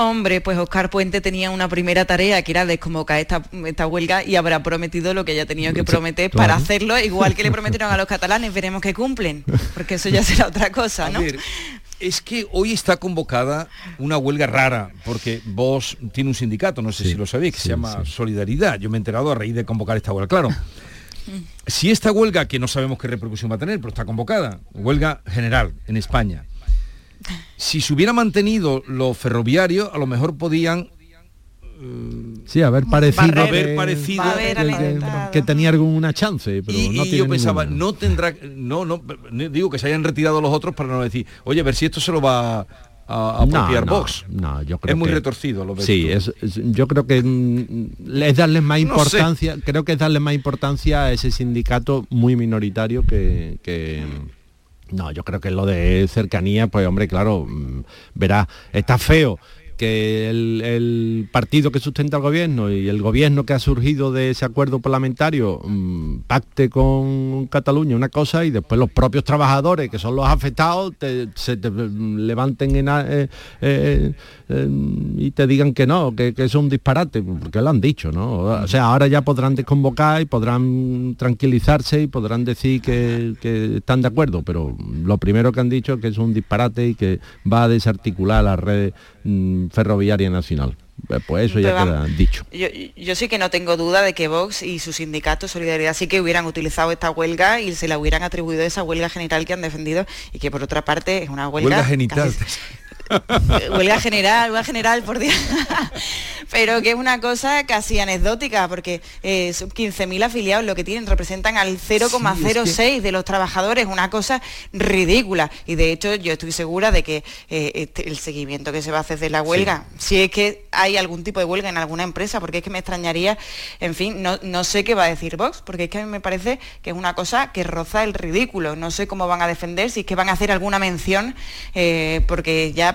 Hombre, pues Oscar Puente tenía una primera tarea que era desconvocar esta, esta huelga y habrá prometido lo que haya tenido que prometer para hacerlo, igual que le prometieron a los catalanes, veremos que cumplen, porque eso ya será otra cosa, ¿no? A ver, es que hoy está convocada una huelga rara, porque vos tiene un sindicato, no sé si lo sabéis, que se llama Solidaridad. Yo me he enterado a raíz de convocar esta huelga. Claro, si esta huelga, que no sabemos qué repercusión va a tener, pero está convocada, huelga general en España, si se hubiera mantenido los ferroviarios, a lo mejor podían Sí, haber parecido, Haber que, parecido- que- que- que tenía alguna chance, pero y, no y tiene yo pensaba, ninguna. no tendrá, no, no, digo que se hayan retirado los otros para no decir, oye, a ver si esto se lo va a, a no, Vox. No, yo creo es muy que- retorcido, lo ves Sí, es, es- yo creo que mm, es darle más No sé. importancia, creo que es darle más importancia a ese sindicato muy minoritario que, que- no, yo creo que lo de cercanía, pues hombre, claro, mm, verá, está feo que el, partido que sustenta el gobierno y el gobierno que ha surgido de ese acuerdo parlamentario mm, pacte con Cataluña una cosa y después los propios trabajadores que son los afectados se mm, levanten eh, eh, eh, y te digan que no, que, es un disparate, porque lo han dicho, ¿no? O sea, ahora ya podrán desconvocar y podrán tranquilizarse y podrán decir que, están de acuerdo, pero lo primero que han dicho es que es un disparate y que va a desarticular la red mm, ferroviaria nacional. Eh, Pues eso ya queda dicho. Yo, yo sí que no tengo duda de que Vox y su sindicato Solidaridad sí que hubieran utilizado esta huelga y se la hubieran atribuido esa huelga general que han defendido y que por otra parte es una huelga... Huelga genital. casi- <laughs> huelga general, huelga general, por Dios. <laughs> Pero que es una cosa casi anecdótica, porque eh, son 15.000 afiliados lo que tienen, representan al 0,06 de los trabajadores, una cosa ridícula. Y de hecho yo estoy segura de que eh, este- el seguimiento que se va a hacer de la huelga, si es que hay algún tipo de huelga en alguna empresa, porque es que me extrañaría, en fin, no, no sé qué va a decir Vox, porque es que a mí me parece que es una cosa que roza el ridículo. No sé cómo van a defender, si es que van a hacer alguna mención, eh, porque ya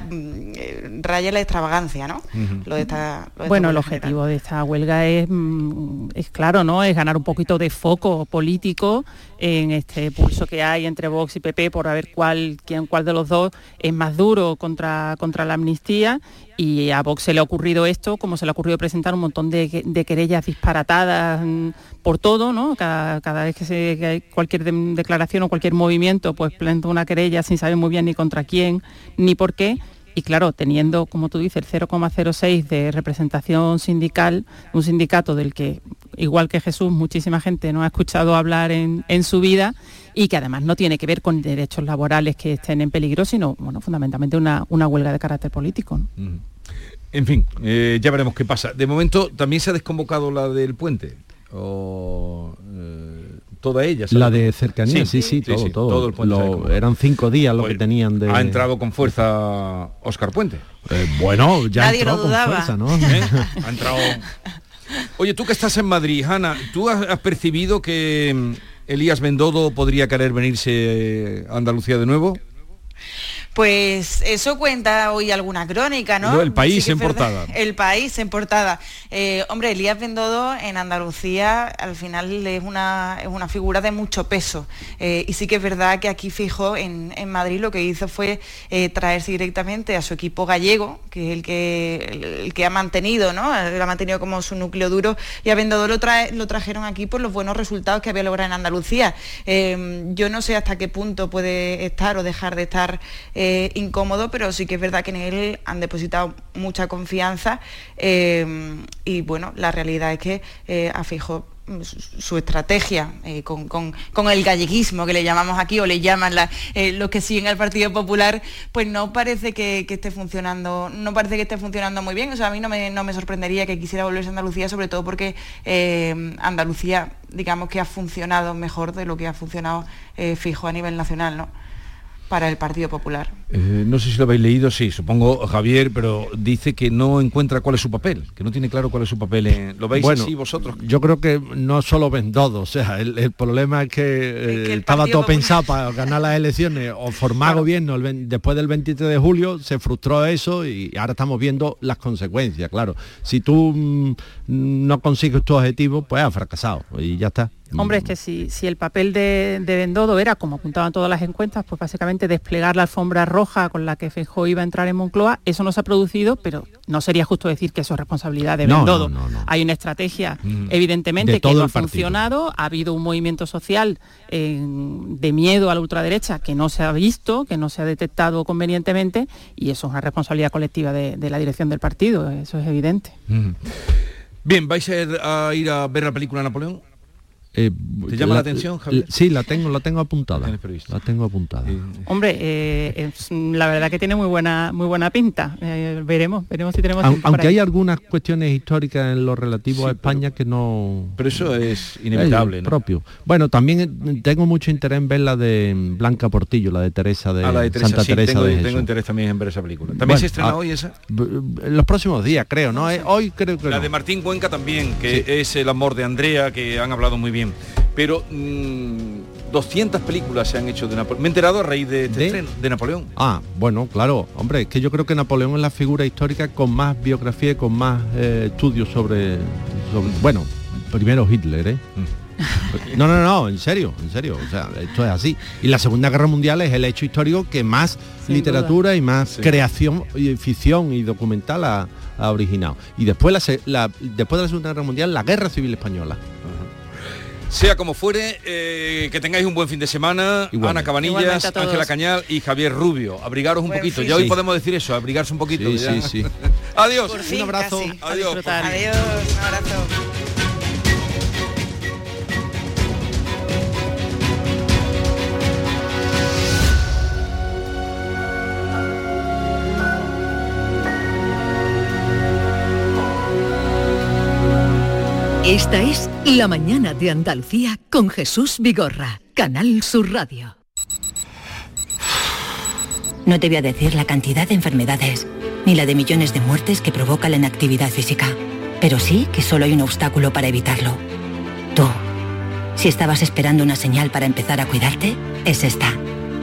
raya la extravagancia, ¿no? Lo de esta, lo de esta Bueno, el general. objetivo de esta huelga es, mm, es claro, ¿no? Es ganar un poquito de foco político en este pulso que hay entre Vox y PP por ver cuál, quién, cuál de los dos es más duro contra, contra la amnistía. Y a Vox se le ha ocurrido esto, como se le ha ocurrido presentar un montón de, de querellas disparatadas mm, por todo, ¿no? Cada, cada vez que, se, que hay cualquier de- declaración o cualquier movimiento, pues planta una querella sin saber muy bien ni contra quién ni por qué. Y claro, teniendo, como tú dices, el 0,06 de representación sindical, un sindicato del que, igual que Jesús, muchísima gente no ha escuchado hablar en, en su vida y que además no tiene que ver con derechos laborales que estén en peligro, sino, bueno, fundamentalmente una, una huelga de carácter político. En fin, eh, ya veremos qué pasa. De momento, ¿también se ha desconvocado la del puente? Toda ella. ¿sabes? La de cercanía, sí, sí, todo, todo. el puente Lo- eran cinco días lo que tenían de... Ha entrado con fuerza Oscar Puente. Eh, bueno, ya Nadie entró lo con dudaba. fuerza, ¿no? <laughs> ¿Eh? <laughs> Ha entrado... Oye, tú que estás en Madrid, Hanna, ¿tú has, has percibido que mm, Elías Bendodo podría querer venirse a Andalucía de nuevo? Pues eso cuenta hoy alguna crónica, ¿no? No, El País Sí en portada. El país en portada. Eh, hombre, Elías Bendodo en Andalucía al final es una, es una figura de mucho peso. Eh, y sí que es verdad que aquí fijo en, en Madrid lo que hizo fue eh, traerse directamente a su equipo gallego, que es el que, el, el que ha mantenido, ¿no? Lo ha mantenido como su núcleo duro y a Bendodo lo, trae- lo trajeron aquí por los buenos resultados que había logrado en Andalucía. Yo no sé hasta qué punto puede estar o dejar de estar eh, incómodo, pero sí que es verdad que en él han depositado mucha confianza eh, y bueno, la realidad es que eh, a Feijóo mm, su, estrategia eh, con, con- con el galleguismo que le llamamos aquí o le llaman la- eh, los que siguen al Partido Popular, pues no parece que, esté funcionando, no parece que esté funcionando muy bien. O sea, a mí no me, no me sorprendería que quisiera volverse a Andalucía, sobre todo porque eh, Andalucía, digamos que ha funcionado mejor de lo que ha funcionado eh, fijo a nivel nacional, ¿no? Para el Partido Popular. Eh, no sé si lo habéis leído, sí, supongo Javier, pero dice que no encuentra cuál es su papel, que no tiene claro cuál es su papel. En... ¿Lo veis Bueno, así vosotros? Yo creo que no solo Bendodo, o sea, el, el problema es que, eh, estaba Partido todo pensado para ganar las elecciones o formar gobierno el después del 23 de julio, se frustró eso y ahora estamos viendo las consecuencias, claro. Si tú mm, no consigues tu objetivo, pues has fracasado y ya está. Hombre, es que si, si el papel de, de Bendodo era, como apuntaban todas las encuestas, pues básicamente desplegar la alfombra roja con la que Feijóo iba a entrar en Moncloa, eso no se ha producido, pero no sería justo decir que eso es responsabilidad de No, Bendodo. no, no, no. Hay una estrategia, Mm. evidentemente, De que no ha funcionado, ha habido un movimiento social eh, de miedo a la ultraderecha que no se ha visto, que no se ha detectado convenientemente, y eso es una responsabilidad colectiva de, de la dirección del partido, eso es evidente. Mm. Bien, ¿vais a ir a, ir a ver la película Napoleón? Eh, ¿Te llama la atención, Javier? Sí, la tengo, la tengo apuntada. La tengo apuntada. Hombre, eh, es- la verdad que tiene muy buena, muy buena pinta. Eh, veremos, veremos si tenemos Aun- aunque hay algunas cuestiones históricas en lo relativo a España que no... Pero eso es inevitable, ¿no? propio. Bueno, también tengo mucho interés en ver la de Blanca Portillo, la de Teresa de, A la de Teresa, Santa sí, Teresa tengo, de tengo interés también en ver esa película. ¿También Bueno, se estrena ah, hoy esa? En los próximos días, creo, ¿no? Eh, Hoy creo que La no. de Martín Cuenca también, que es El amor de Andrea, que han hablado muy bien. Pero mm, 200 películas se han hecho de Napoleón. Me he enterado a raíz de este ¿De? estreno, de Napoleón. Ah, bueno, claro. Hombre, es que yo creo que Napoleón es la figura histórica con más biografía y con más eh, estudios sobre, sobre- Bueno, primero Hitler, ¿eh? Mm. No, no, no, en serio, en serio. O sea, esto es así. Y la Segunda Guerra Mundial es el hecho histórico que más Sin literatura y más Sí. creación y ficción y documental ha, ha originado. Y después, la, se- la- después de la Segunda Guerra Mundial, la Guerra Civil Española. Sea como fuere, eh, que tengáis un buen fin de semana. Igualmente. Ana Cabanillas. Ángela Cañal y Javier Rubio. Abrigaros un Buen poquito. fin. Ya hoy Sí. podemos decir eso, abrigarse un poquito. Sí, ya. sí, sí. <laughs> Adiós. Por fin, un abrazo. casi. Adiós. Adiós, un abrazo. Esta es La mañana de Andalucía con Jesús Vigorra, Canal Sur Radio. No te voy a decir la cantidad de enfermedades, ni la de millones de muertes que provoca la inactividad física, pero sí que solo hay un obstáculo para evitarlo. Tú. Si estabas esperando una señal para empezar a cuidarte, es esta.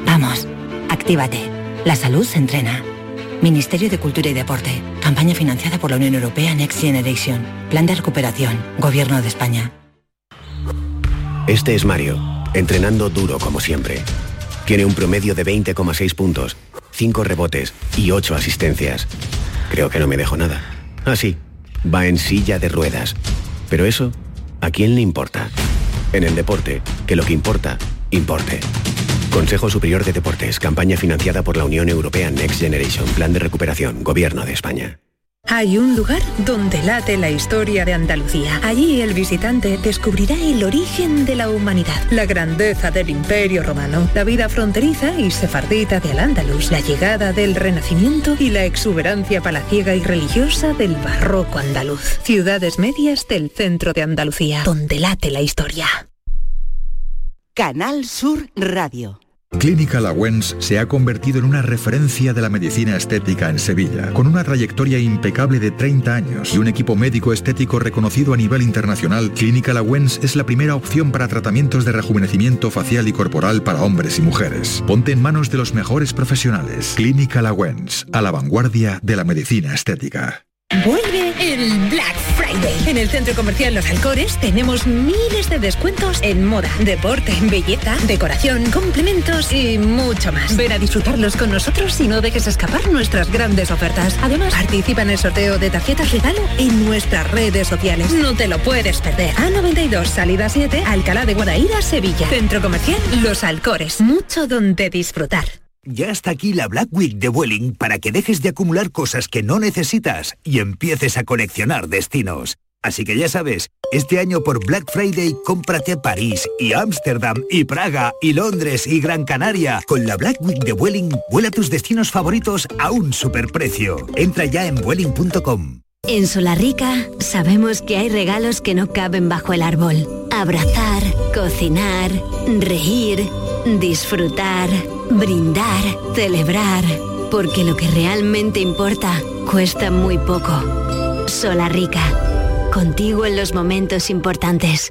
Vamos, actívate. La salud se entrena. Ministerio de Cultura y Deporte. Campaña financiada por la Unión Europea Next Generation. Plan de recuperación. Gobierno de España. Este es Mario, entrenando duro como siempre. Tiene un promedio de 20,6 puntos, 5 rebotes y 8 asistencias. Creo que no me dejo nada. Ah, sí, va en silla de ruedas. Pero eso, ¿a quién le importa? En el deporte, que lo que importa, importe. Consejo Superior de Deportes, campaña financiada por la Unión Europea Next Generation, Plan de Recuperación, Gobierno de España. Hay un lugar donde late la historia de Andalucía. Allí el visitante descubrirá el origen de la humanidad, la grandeza del imperio romano, la vida fronteriza y sefardita del Andalus, la llegada del Renacimiento y la exuberancia palaciega y religiosa del barroco andaluz. Ciudades medias del centro de Andalucía, donde late la historia. Canal Sur Radio. Clínica Lawens se ha convertido en una referencia de la medicina estética en Sevilla, con una trayectoria impecable de 30 años y un equipo médico estético reconocido a nivel internacional. Clínica Lawens es la primera opción para tratamientos de rejuvenecimiento facial y corporal para hombres y mujeres. Ponte en manos de los mejores profesionales. Clínica Lawens, a la vanguardia de la medicina estética. Vuelve el En el centro comercial Los Alcores tenemos miles de descuentos en moda, deporte, belleza, decoración, complementos y mucho más. Ven a disfrutarlos con nosotros y no dejes escapar nuestras grandes ofertas. Además, participa en el sorteo de tarjetas regalo en nuestras redes sociales. No te lo puedes perder. A92, salida 7, Alcalá de Guadaira, Sevilla. Centro comercial Los Alcores. Mucho donde disfrutar. Ya está aquí la Black Week de Vueling para que dejes de acumular cosas que no necesitas y empieces a coleccionar destinos. Así que ya sabes, este año por Black Friday cómprate París y Ámsterdam y Praga y Londres y Gran Canaria. Con la Black Week de Vueling, vuela tus destinos favoritos a un superprecio. Entra ya en vueling.com. En Solarrica sabemos que hay regalos que no caben bajo el árbol. Abrazar, cocinar, reír, disfrutar, brindar, celebrar, porque lo que realmente importa cuesta muy poco. Sola Rica, contigo en los momentos importantes.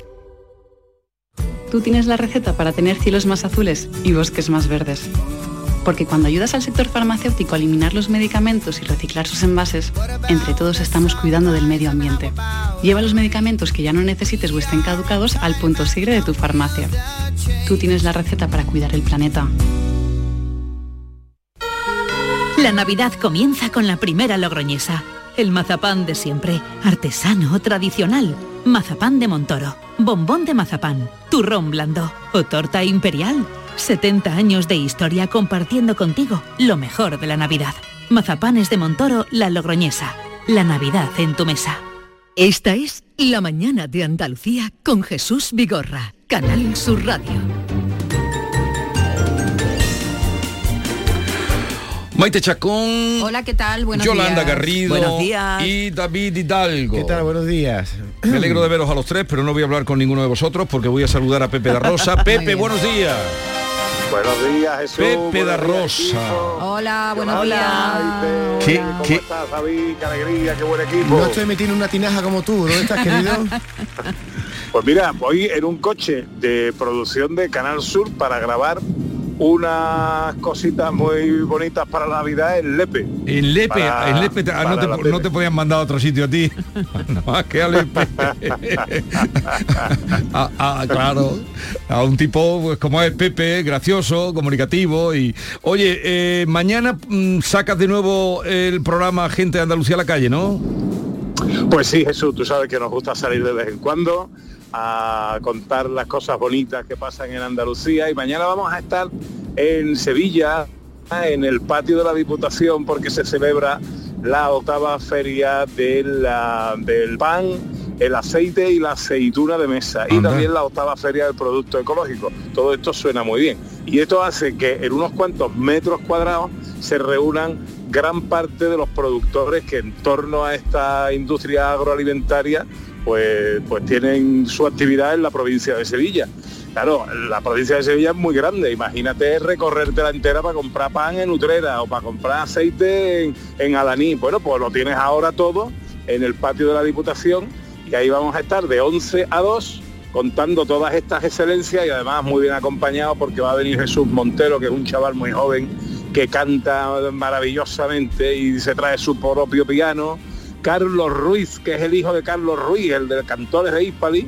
Tú tienes la receta para tener cielos más azules y bosques más verdes. Porque cuando ayudas al sector farmacéutico a eliminar los medicamentos y reciclar sus envases, entre todos estamos cuidando del medio ambiente. Lleva los medicamentos que ya no necesites o estén caducados al punto sigre de tu farmacia. Tú tienes la receta para cuidar el planeta. La Navidad comienza con la primera logroñesa. El mazapán de siempre, artesano, tradicional. Mazapán de Montoro, bombón de mazapán, turrón blando o torta imperial. 70 años de historia compartiendo contigo lo mejor de la Navidad. Mazapanes de Montoro, la logroñesa. La Navidad en tu mesa. Esta es La Mañana de Andalucía con Jesús Vigorra, Canal Sur Radio. Maite Chacón. Hola, ¿qué tal? Buenos Yolanda días. Garrido Buenos días. y David Hidalgo. ¿Qué tal? Buenos días. Me alegro de veros a los tres, pero no voy a hablar con ninguno de vosotros porque voy a saludar a Pepe da Rosa. <laughs> Pepe, buenos días. Buenos días, Jesús. Pepe da Rosa. Hola, buenos Hola, días. ¿Qué- ¿Cómo qué- estás, David? Qué alegría, qué buen equipo. No estoy metiendo una tinaja como tú. ¿Dónde estás, querido? <laughs> Pues mira, voy en un coche de producción de Canal Sur para grabar unas cositas muy bonitas para la Navidad en Lepe. En Lepe, Para- en Lepe ah, no, te, no te podían mandar a otro sitio a ti. <laughs> no, que a Lepe. <laughs> Ah, ah, claro. A un tipo pues como es Pepe, gracioso, comunicativo y. Oye, eh, mañana mm, sacas de nuevo el programa Gente de Andalucía a la calle, ¿no? Pues sí, Jesús, tú sabes que nos gusta salir de vez en cuando a contar las cosas bonitas que pasan en Andalucía y mañana vamos a estar en Sevilla, en el patio de la Diputación, porque se celebra la octava feria de la- del pan, el aceite y la aceituna de mesa y también la octava feria del producto ecológico. Todo esto suena muy bien. Y esto hace que en unos cuantos metros cuadrados se reúnan gran parte de los productores que en torno a esta industria agroalimentaria pues, pues tienen su actividad en la provincia de Sevilla. Claro, la provincia de Sevilla es muy grande, imagínate recorrerte la entera para comprar pan en Utrera o para comprar aceite en, en Alaní. Bueno, pues lo tienes ahora todo en el patio de la Diputación y ahí vamos a estar de 11 a 2 contando todas estas excelencias y además muy bien acompañado porque va a venir Jesús Montero, que es un chaval muy joven que canta maravillosamente y se trae su propio piano. Carlos Ruiz, que es el hijo de Carlos Ruiz, el de Cantores de Hispali,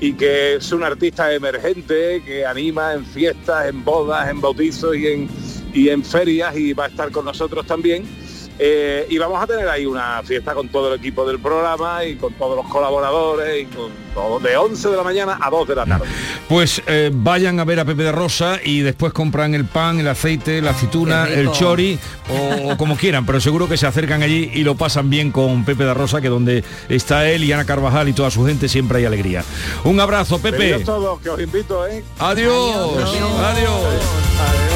y que es un artista emergente que anima en fiestas, en bodas, en bautizos y en, y en ferias y va a estar con nosotros también. Eh, y vamos a tener ahí una fiesta con todo el equipo del programa y con todos los colaboradores y con todo de 11 de la mañana a 2 de la tarde. Pues eh, vayan a ver a Pepe de Rosa y después compran el pan, el aceite, la aceituna, el chori o, o como quieran, pero seguro que se acercan allí y lo pasan bien con Pepe de Rosa, que donde está él y Ana Carvajal y toda su gente siempre hay alegría. Un abrazo, Pepe. Todos, que os invito, ¿eh? Adiós. Adiós.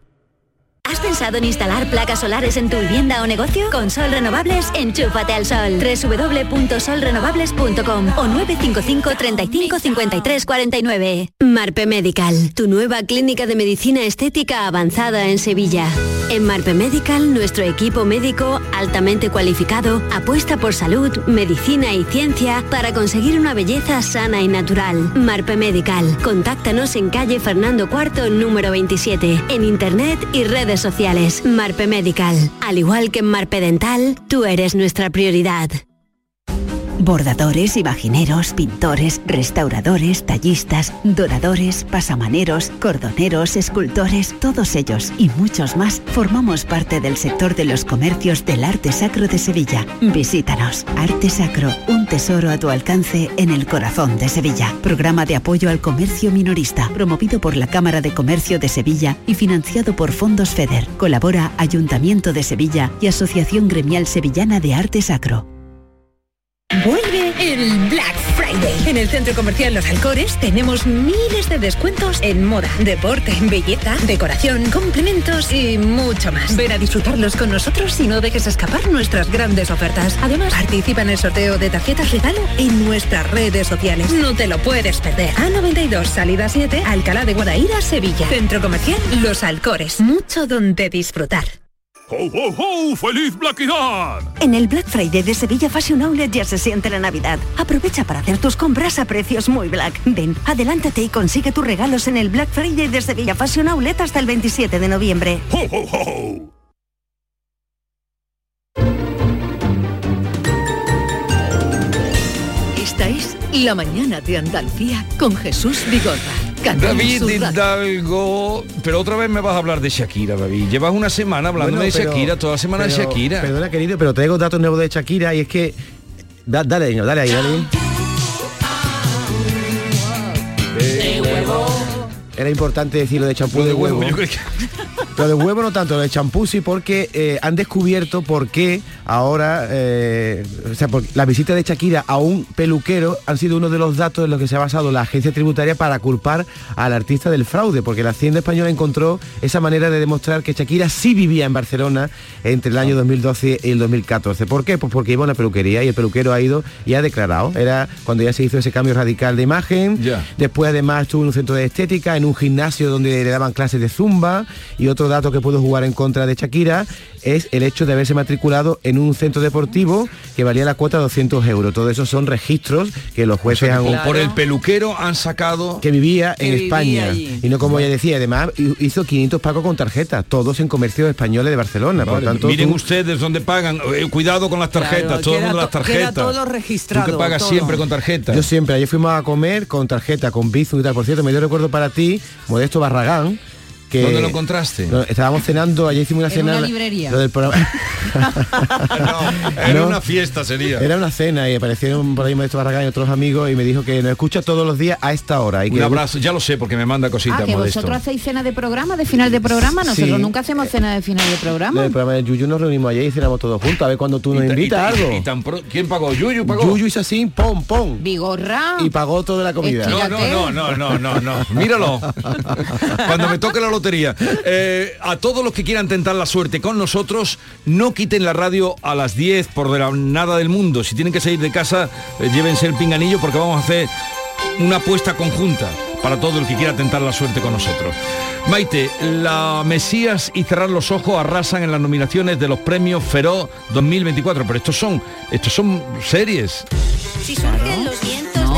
¿Has pensado en instalar placas solares en tu vivienda o negocio? Con Sol Renovables, enchúfate al sol. www.solrenovables.com o 955 35 53 49. Marpe Medical, tu nueva clínica de medicina estética avanzada en Sevilla. En Marpe Medical, nuestro equipo médico altamente cualificado apuesta por salud, medicina y ciencia para conseguir una belleza sana y natural. Marpe Medical, contáctanos en calle Fernando IV, número 27, en internet y redes sociales. Marpe Medical, al igual que en Marpe Dental, tú eres nuestra prioridad. Bordadores, imagineros, pintores, restauradores, tallistas, doradores, pasamaneros, cordoneros, escultores, todos ellos y muchos más formamos parte del sector de los comercios del arte sacro de Sevilla. Visítanos. Arte Sacro, un tesoro a tu alcance en el corazón de Sevilla. Programa de apoyo al comercio minorista, promovido por la Cámara de Comercio de Sevilla y financiado por Fondos FEDER. Colabora Ayuntamiento de Sevilla y Asociación Gremial Sevillana de Arte Sacro. Vuelve el Black Friday. En el Centro Comercial Los Alcores tenemos miles de descuentos en moda, deporte, belleza, decoración, complementos y mucho más. Ven a disfrutarlos con nosotros y no dejes escapar nuestras grandes ofertas. Además, participa en el sorteo de tarjetas regalo en nuestras redes sociales. No te lo puedes perder. A92, salida 7, Alcalá de Guadaira, Sevilla. Centro Comercial Los Alcores. Mucho donde disfrutar. ¡Ho, ho, ho! ¡Feliz Blackidad! En el Black Friday de Sevilla Fashion Outlet ya se siente la Navidad. Aprovecha para hacer tus compras a precios muy black. Ven, adelántate y consigue tus regalos en el Black Friday de Sevilla Fashion Outlet hasta el 27 de noviembre. ¡Ho, ho, ho! Esta es La Mañana de Andalucía con Jesús Vigorra. Canal David. Hidalgo, pero otra vez me vas a hablar de Shakira, David. Llevas una semana hablando Bueno, de pero- Shakira, toda semana de pero- Shakira. Perdona, querido, pero traigo datos nuevos de Shakira y es que... Da- dale, señor, dale ahí, dale ahí. Era importante decir lo de champú de huevo. yo creo que- Lo de huevo no tanto, lo de champú sí porque eh, han descubierto por qué ahora, eh, o sea, la visita de Shakira a un peluquero han sido uno de los datos en los que se ha basado la agencia tributaria para culpar al artista del fraude, porque la Hacienda Española encontró esa manera de demostrar que Shakira sí vivía en Barcelona entre el año 2012 y el 2014. ¿Por qué? Pues porque iba a una peluquería y el peluquero ha ido y ha declarado. Era cuando ya se hizo ese cambio radical de imagen. Ya. Después además estuvo en un centro de estética, en un gimnasio donde le daban clases de zumba y otro dato que puedo jugar en contra de Shakira es el hecho de haberse matriculado en un centro deportivo que valía la cuota 200 euros. Todo eso son registros que los O jueces sea, han... por el peluquero han sacado... que vivía Que en vivía España allí. y no como ella decía además hi- hizo 500 pagos con tarjeta todos en comercios españoles de Barcelona por Vale, tanto miren tú- ustedes dónde pagan. Eh, cuidado con las tarjetas, Claro, todo el queda mundo las tarjetas. todo registrado, Tú que pagas todo. siempre con tarjeta. Yo siempre, ayer fuimos a comer con tarjeta, con Bizum y tal. Por cierto, me dio recuerdo para ti, Modesto Barragán. Que ¿Dónde lo encontraste? No, estábamos cenando, ayer hicimos una En cena. una librería. Lo del programa. Era No. una fiesta, sería. Era una cena y aparecieron por ahí Modesto Barragán y otros amigos y me dijo que nos escucha todos los días a esta hora. Y Un que abrazo, ya lo sé porque me manda cositas Ah, que modesto. vosotros hacéis cena de programa, de final de programa. Nosotros Sí. nunca hacemos cena de final de programa. del programa de Yuyu nos reunimos ayer y cenamos todos juntos a ver cuando tú nos invitas a algo. y tan pro- ¿Quién pagó? ¿Yuyu pagó? Yuyu hizo así, pom, pom. Vigorra. Y pagó toda la comida. No, no, no, no, no, no, no. Míralo. <laughs> Cuando me toque la lotería. Eh, a todos los que quieran tentar la suerte con nosotros, no quiten la radio a las 10 por de la nada del mundo. Si tienen que salir de casa, eh, llévense el pinganillo porque vamos a hacer una apuesta conjunta para todo el que quiera tentar la suerte con nosotros. Maite, la Mesías y Cerrar los Ojos arrasan en las nominaciones de los premios Feroz 2024, pero estos son, estos son series. Los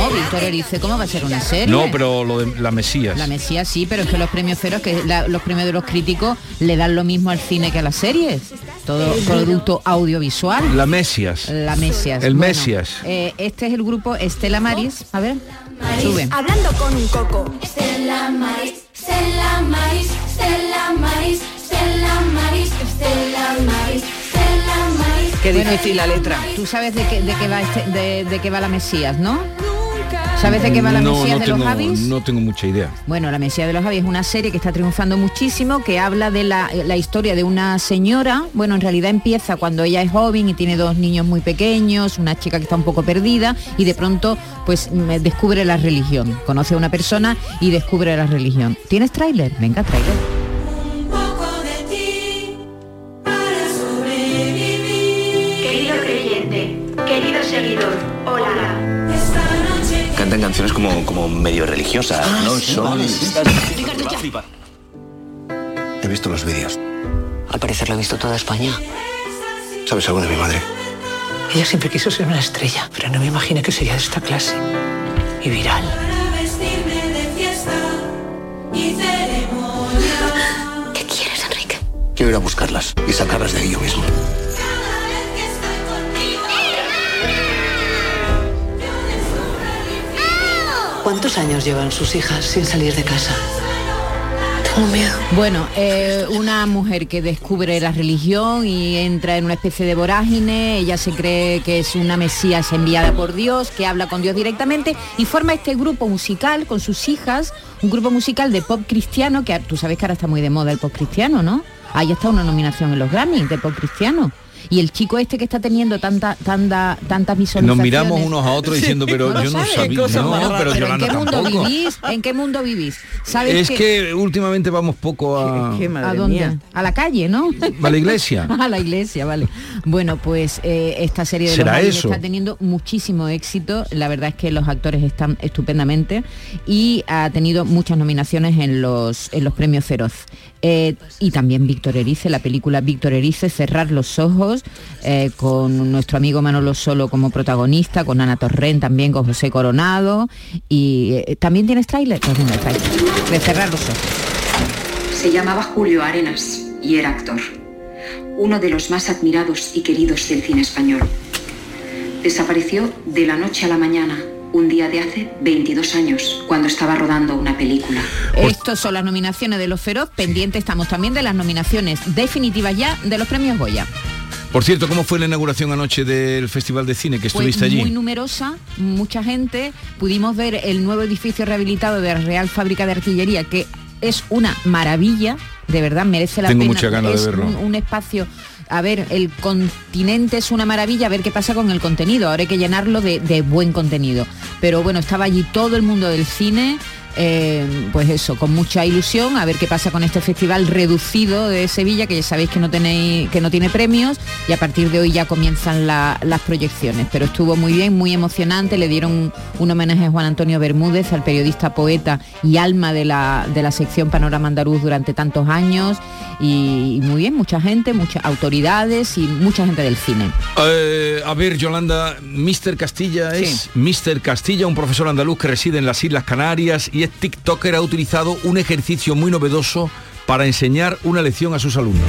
no, Víctor Erice, ¿cómo va a ser una serie? No, pero lo de la Mesías. La Mesías sí, pero es que los premios feros, que la- los premios de los críticos, le dan lo mismo al cine que a las series. Todo producto audiovisual. La Mesías. La Mesías. El Bueno, Mesías. eh, este es el grupo Estela Maris. A ver, sube. Hablando con un coco. Estela Maris, Estela Maris, Estela Maris, Estela Maris, Estela Maris, Estela Maris. Qué difícil la letra. Tú sabes de qué, de qué va este, de, de qué va la Mesías, ¿no? ¿Sabes de qué va la no, Mesías no de tengo, los Javis? No tengo mucha idea. Bueno, La Mesía de los Javis es una serie que está triunfando muchísimo, que habla de la, la historia de una señora, bueno, en realidad empieza cuando ella es joven y tiene dos niños muy pequeños, una chica que está un poco perdida y de pronto pues mm, descubre la religión, conoce a una persona y descubre la religión. ¿Tienes tráiler? Venga, tráiler. Cantan canciones como, como medio religiosas, ¿no? Son... He visto los vídeos. Al parecer lo ha visto toda España. ¿Sabes algo de mi madre? Ella siempre quiso ser una estrella, pero no me imaginé que sería de esta clase. Y viral. para vestirme de fiesta y ceremonia. ¿Qué quieres, Enrique? Quiero ir a buscarlas y sacarlas de ahí yo mismo. ¿Cuántos años llevan sus hijas sin salir de casa? Tengo miedo. Bueno, eh, una mujer que descubre la religión y entra en una especie de vorágine, ella se cree que es una mesías enviada por Dios, que habla con Dios directamente y forma este grupo musical con sus hijas, un grupo musical de pop cristiano, que tú sabes que ahora está muy de moda el pop cristiano, ¿no? Ahí está una nominación en los Grammy de pop cristiano. Y el chico este que está teniendo tanta, tanta, tantas visualizaciones... Nos miramos unos a otros diciendo, pero ¿No lo yo no sabía. No, raras. pero ¿en qué mundo tampoco. vivís? ¿En qué mundo vivís? ¿Sabes Es que últimamente vamos poco a... ¿A dónde? A la calle, ¿no? ¿A la iglesia? <laughs> a la iglesia, vale. Bueno, pues eh, esta serie de ¿Será los eso? está teniendo muchísimo éxito. La verdad es que los actores están estupendamente y ha tenido muchas nominaciones en los, en los premios Feroz. Eh, y también Víctor Erice, la película Víctor Erice, Cerrar los ojos, eh, con nuestro amigo Manolo Solo como protagonista, con Ana Torrent también, con José Coronado. Y eh, también tienes tráiler, Pues venga, tráiler de Cerrar los ojos. Se llamaba Julio Arenas y era actor. Uno de los más admirados y queridos del cine español. Desapareció de la noche a la mañana, un día de hace 22 años, cuando estaba rodando una película. Estas son las nominaciones de los Feroz, pendientes estamos también de las nominaciones definitivas ya de los premios Goya. Por cierto, ¿cómo fue la inauguración anoche del Festival de Cine que estuviste allí? muy numerosa, mucha gente. Pudimos ver el nuevo edificio rehabilitado de la Real Fábrica de Artillería, que es una maravilla, de verdad merece la Tengo pena. muchas ganas de es verlo. Un, un espacio. A ver, el continente es una maravilla, a ver qué pasa con el contenido. Ahora hay que llenarlo de, de buen contenido. Pero bueno, estaba allí todo el mundo del cine. Eh, pues eso, con mucha ilusión, a ver qué pasa con este festival reducido de Sevilla, que ya sabéis que no tenéis, que no tiene premios, y a partir de hoy ya comienzan la- las proyecciones. Pero estuvo muy bien, muy emocionante, le dieron un, un homenaje a Juan Antonio Bermúdez, al periodista, poeta y alma de la, de la sección Panorama Andaluz durante tantos años. Y, y muy bien, mucha gente, muchas autoridades y mucha gente del cine. Eh, a ver, Yolanda, Mr. Castilla es Mr. Castilla, un profesor andaluz que reside en las Islas Canarias y TikToker, ha utilizado un ejercicio muy novedoso para enseñar una lección a sus alumnos.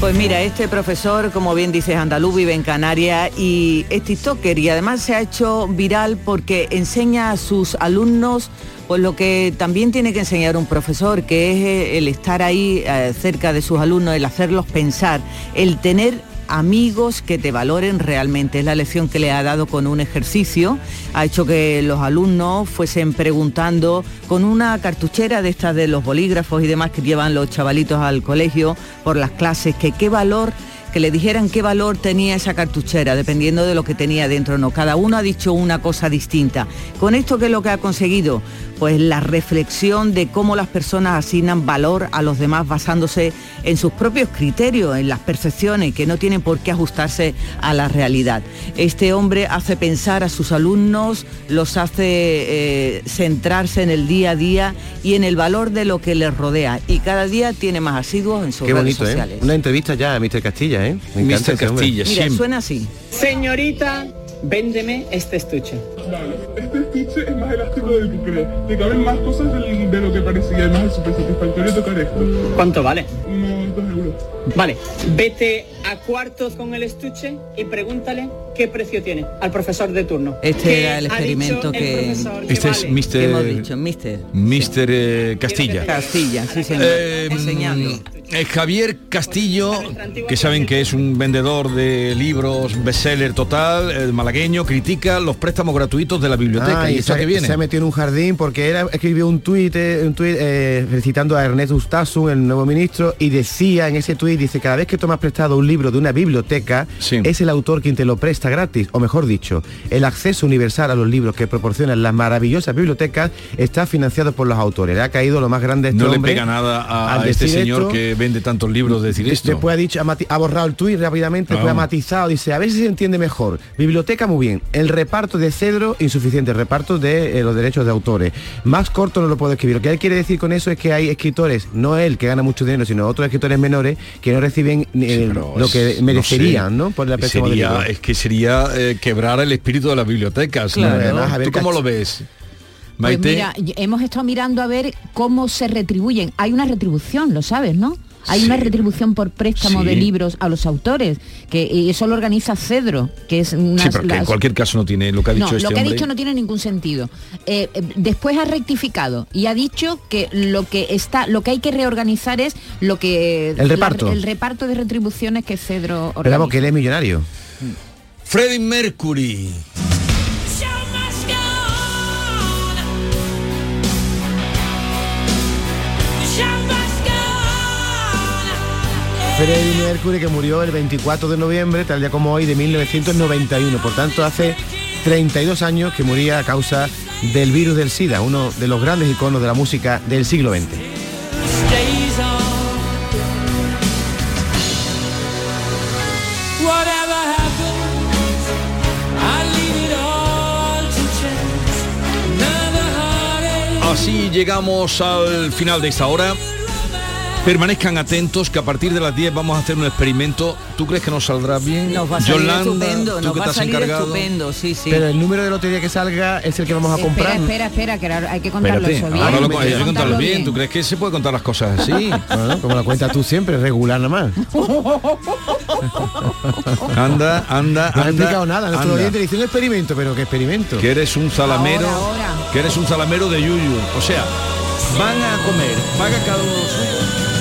Pues mira, este profesor, como bien dices, andaluz, vive en Canarias y es TikToker y además se ha hecho viral porque enseña a sus alumnos pues lo que también tiene que enseñar un profesor, que es el estar ahí eh, cerca de sus alumnos, el hacerlos pensar, el tener amigos que te valoren realmente. Es la lección que le ha dado con un ejercicio. Ha hecho que los alumnos fuesen preguntando con una cartuchera de estas de los bolígrafos y demás que llevan los chavalitos al colegio por las clases, que qué valor que le dijeran qué valor tenía esa cartuchera, dependiendo de lo que tenía dentro o no. Cada uno ha dicho una cosa distinta. Con esto, ¿qué es lo que ha conseguido? Pues la reflexión de cómo las personas asignan valor a los demás basándose en sus propios criterios, en las percepciones, que no tienen por qué ajustarse a la realidad. Este hombre hace pensar a sus alumnos, los hace eh, centrarse en el día a día y en el valor de lo que les rodea. Y cada día tiene más asiduos en sus Qué redes bonito, ¿eh? sociales. Una entrevista ya a Mr. Castilla, ¿eh? Me encanta Mr. Castilla, Mira, suena así. Señorita, véndeme este estuche. Vale, este estuche es más elástico del que crees. Te caben más cosas del- de, lo que parecía. Además es súper satisfactorio tocar esto. ¿Cuánto vale? Unos dos euros. Vale, vete a cuartos con el estuche y pregúntale qué precio tiene al profesor de turno. Este ¿Qué era el experimento que... Este es vale? Mr. que hemos dicho, Mister. Mr. eh, Castilla. Castilla, sí señor. Eh, Enseñando. eh, Javier Castillo, que saben que es un vendedor de libros, bestseller total, eh, malagueño, critica los préstamos gratuitos de la biblioteca. Ah, ¿Y y que viene? se ha metido en un jardín porque era, escribió un tuit, eh, un tuit eh, felicitando a Ernest Ustasun, el nuevo ministro, y decía en ese tuit, dice, cada vez que tomas prestado un libro de una biblioteca, es el autor quien te lo presta gratis, o mejor dicho, el acceso universal a los libros que proporcionan las maravillosas bibliotecas está financiado por los autores. Le ha caído lo más grande este no le pega nada a, este decir señor esto. que vende tantos libros decir De- esto. Después ha dicho, ha, ha borrado el tuit rápidamente, después Ah. ha matizado, dice, a ver si se entiende mejor. Biblioteca muy bien. El reparto de cedro insuficiente, el reparto de eh, los derechos de autores. Más corto no lo puedo escribir. Lo que él quiere decir con eso es que hay escritores, no él que gana mucho dinero, sino otros escritores menores que no reciben eh, lo que no merecerían, sé. ¿no? Por la Sería- es que sería eh, quebrar el espíritu de las bibliotecas. además, a ver, ¿Tú cómo lo ves? Pues mira, hemos estado mirando a ver cómo se retribuyen. Hay una retribución, lo sabes, ¿no? Hay una retribución por préstamo Sí. de libros a los autores, que y eso lo organiza Cedro, que es una sí, pero que en cualquier caso no tiene lo que ha dicho no, este lo que ha dicho no tiene ningún sentido. Eh, eh, después ha rectificado y ha dicho que lo que está, lo que hay que reorganizar es lo que El la- reparto. el reparto de retribuciones que Cedro Pero vamos, organiza. que él es millonario. Freddie Mercury. Freddie Mercury que murió el 24 de noviembre, tal día como hoy, de 1991. Por tanto, hace 32 años que moría a causa del virus del SIDA, uno de los grandes iconos de la música del siglo XX. Así llegamos al final de esta hora. Permanezcan atentos que a partir de las 10 vamos a hacer un experimento. ¿Tú crees que nos saldrá bien? Nos va a salir Yolanda, estupendo, tú nos que va a estás salir encargado. estupendo, sí, sí. Pero el número de lotería que salga es el que vamos a Espera, comprar. espera, espera, que ahora hay que contarlo Espérate, eso bien. ahora lo, Hay que contarlo bien. ¿Tú crees que se puede contar las cosas así? <laughs> Bueno, como la cuentas tú siempre, regular nada más. <laughs> Anda, anda, No has anda. explicado nada, nuestro anda. oyente dice un experimento, pero ¿qué experimento? Que eres un zalamero, Ahora, que eres un zalamero de yuyu. O sea, van a comer, paga cada uno.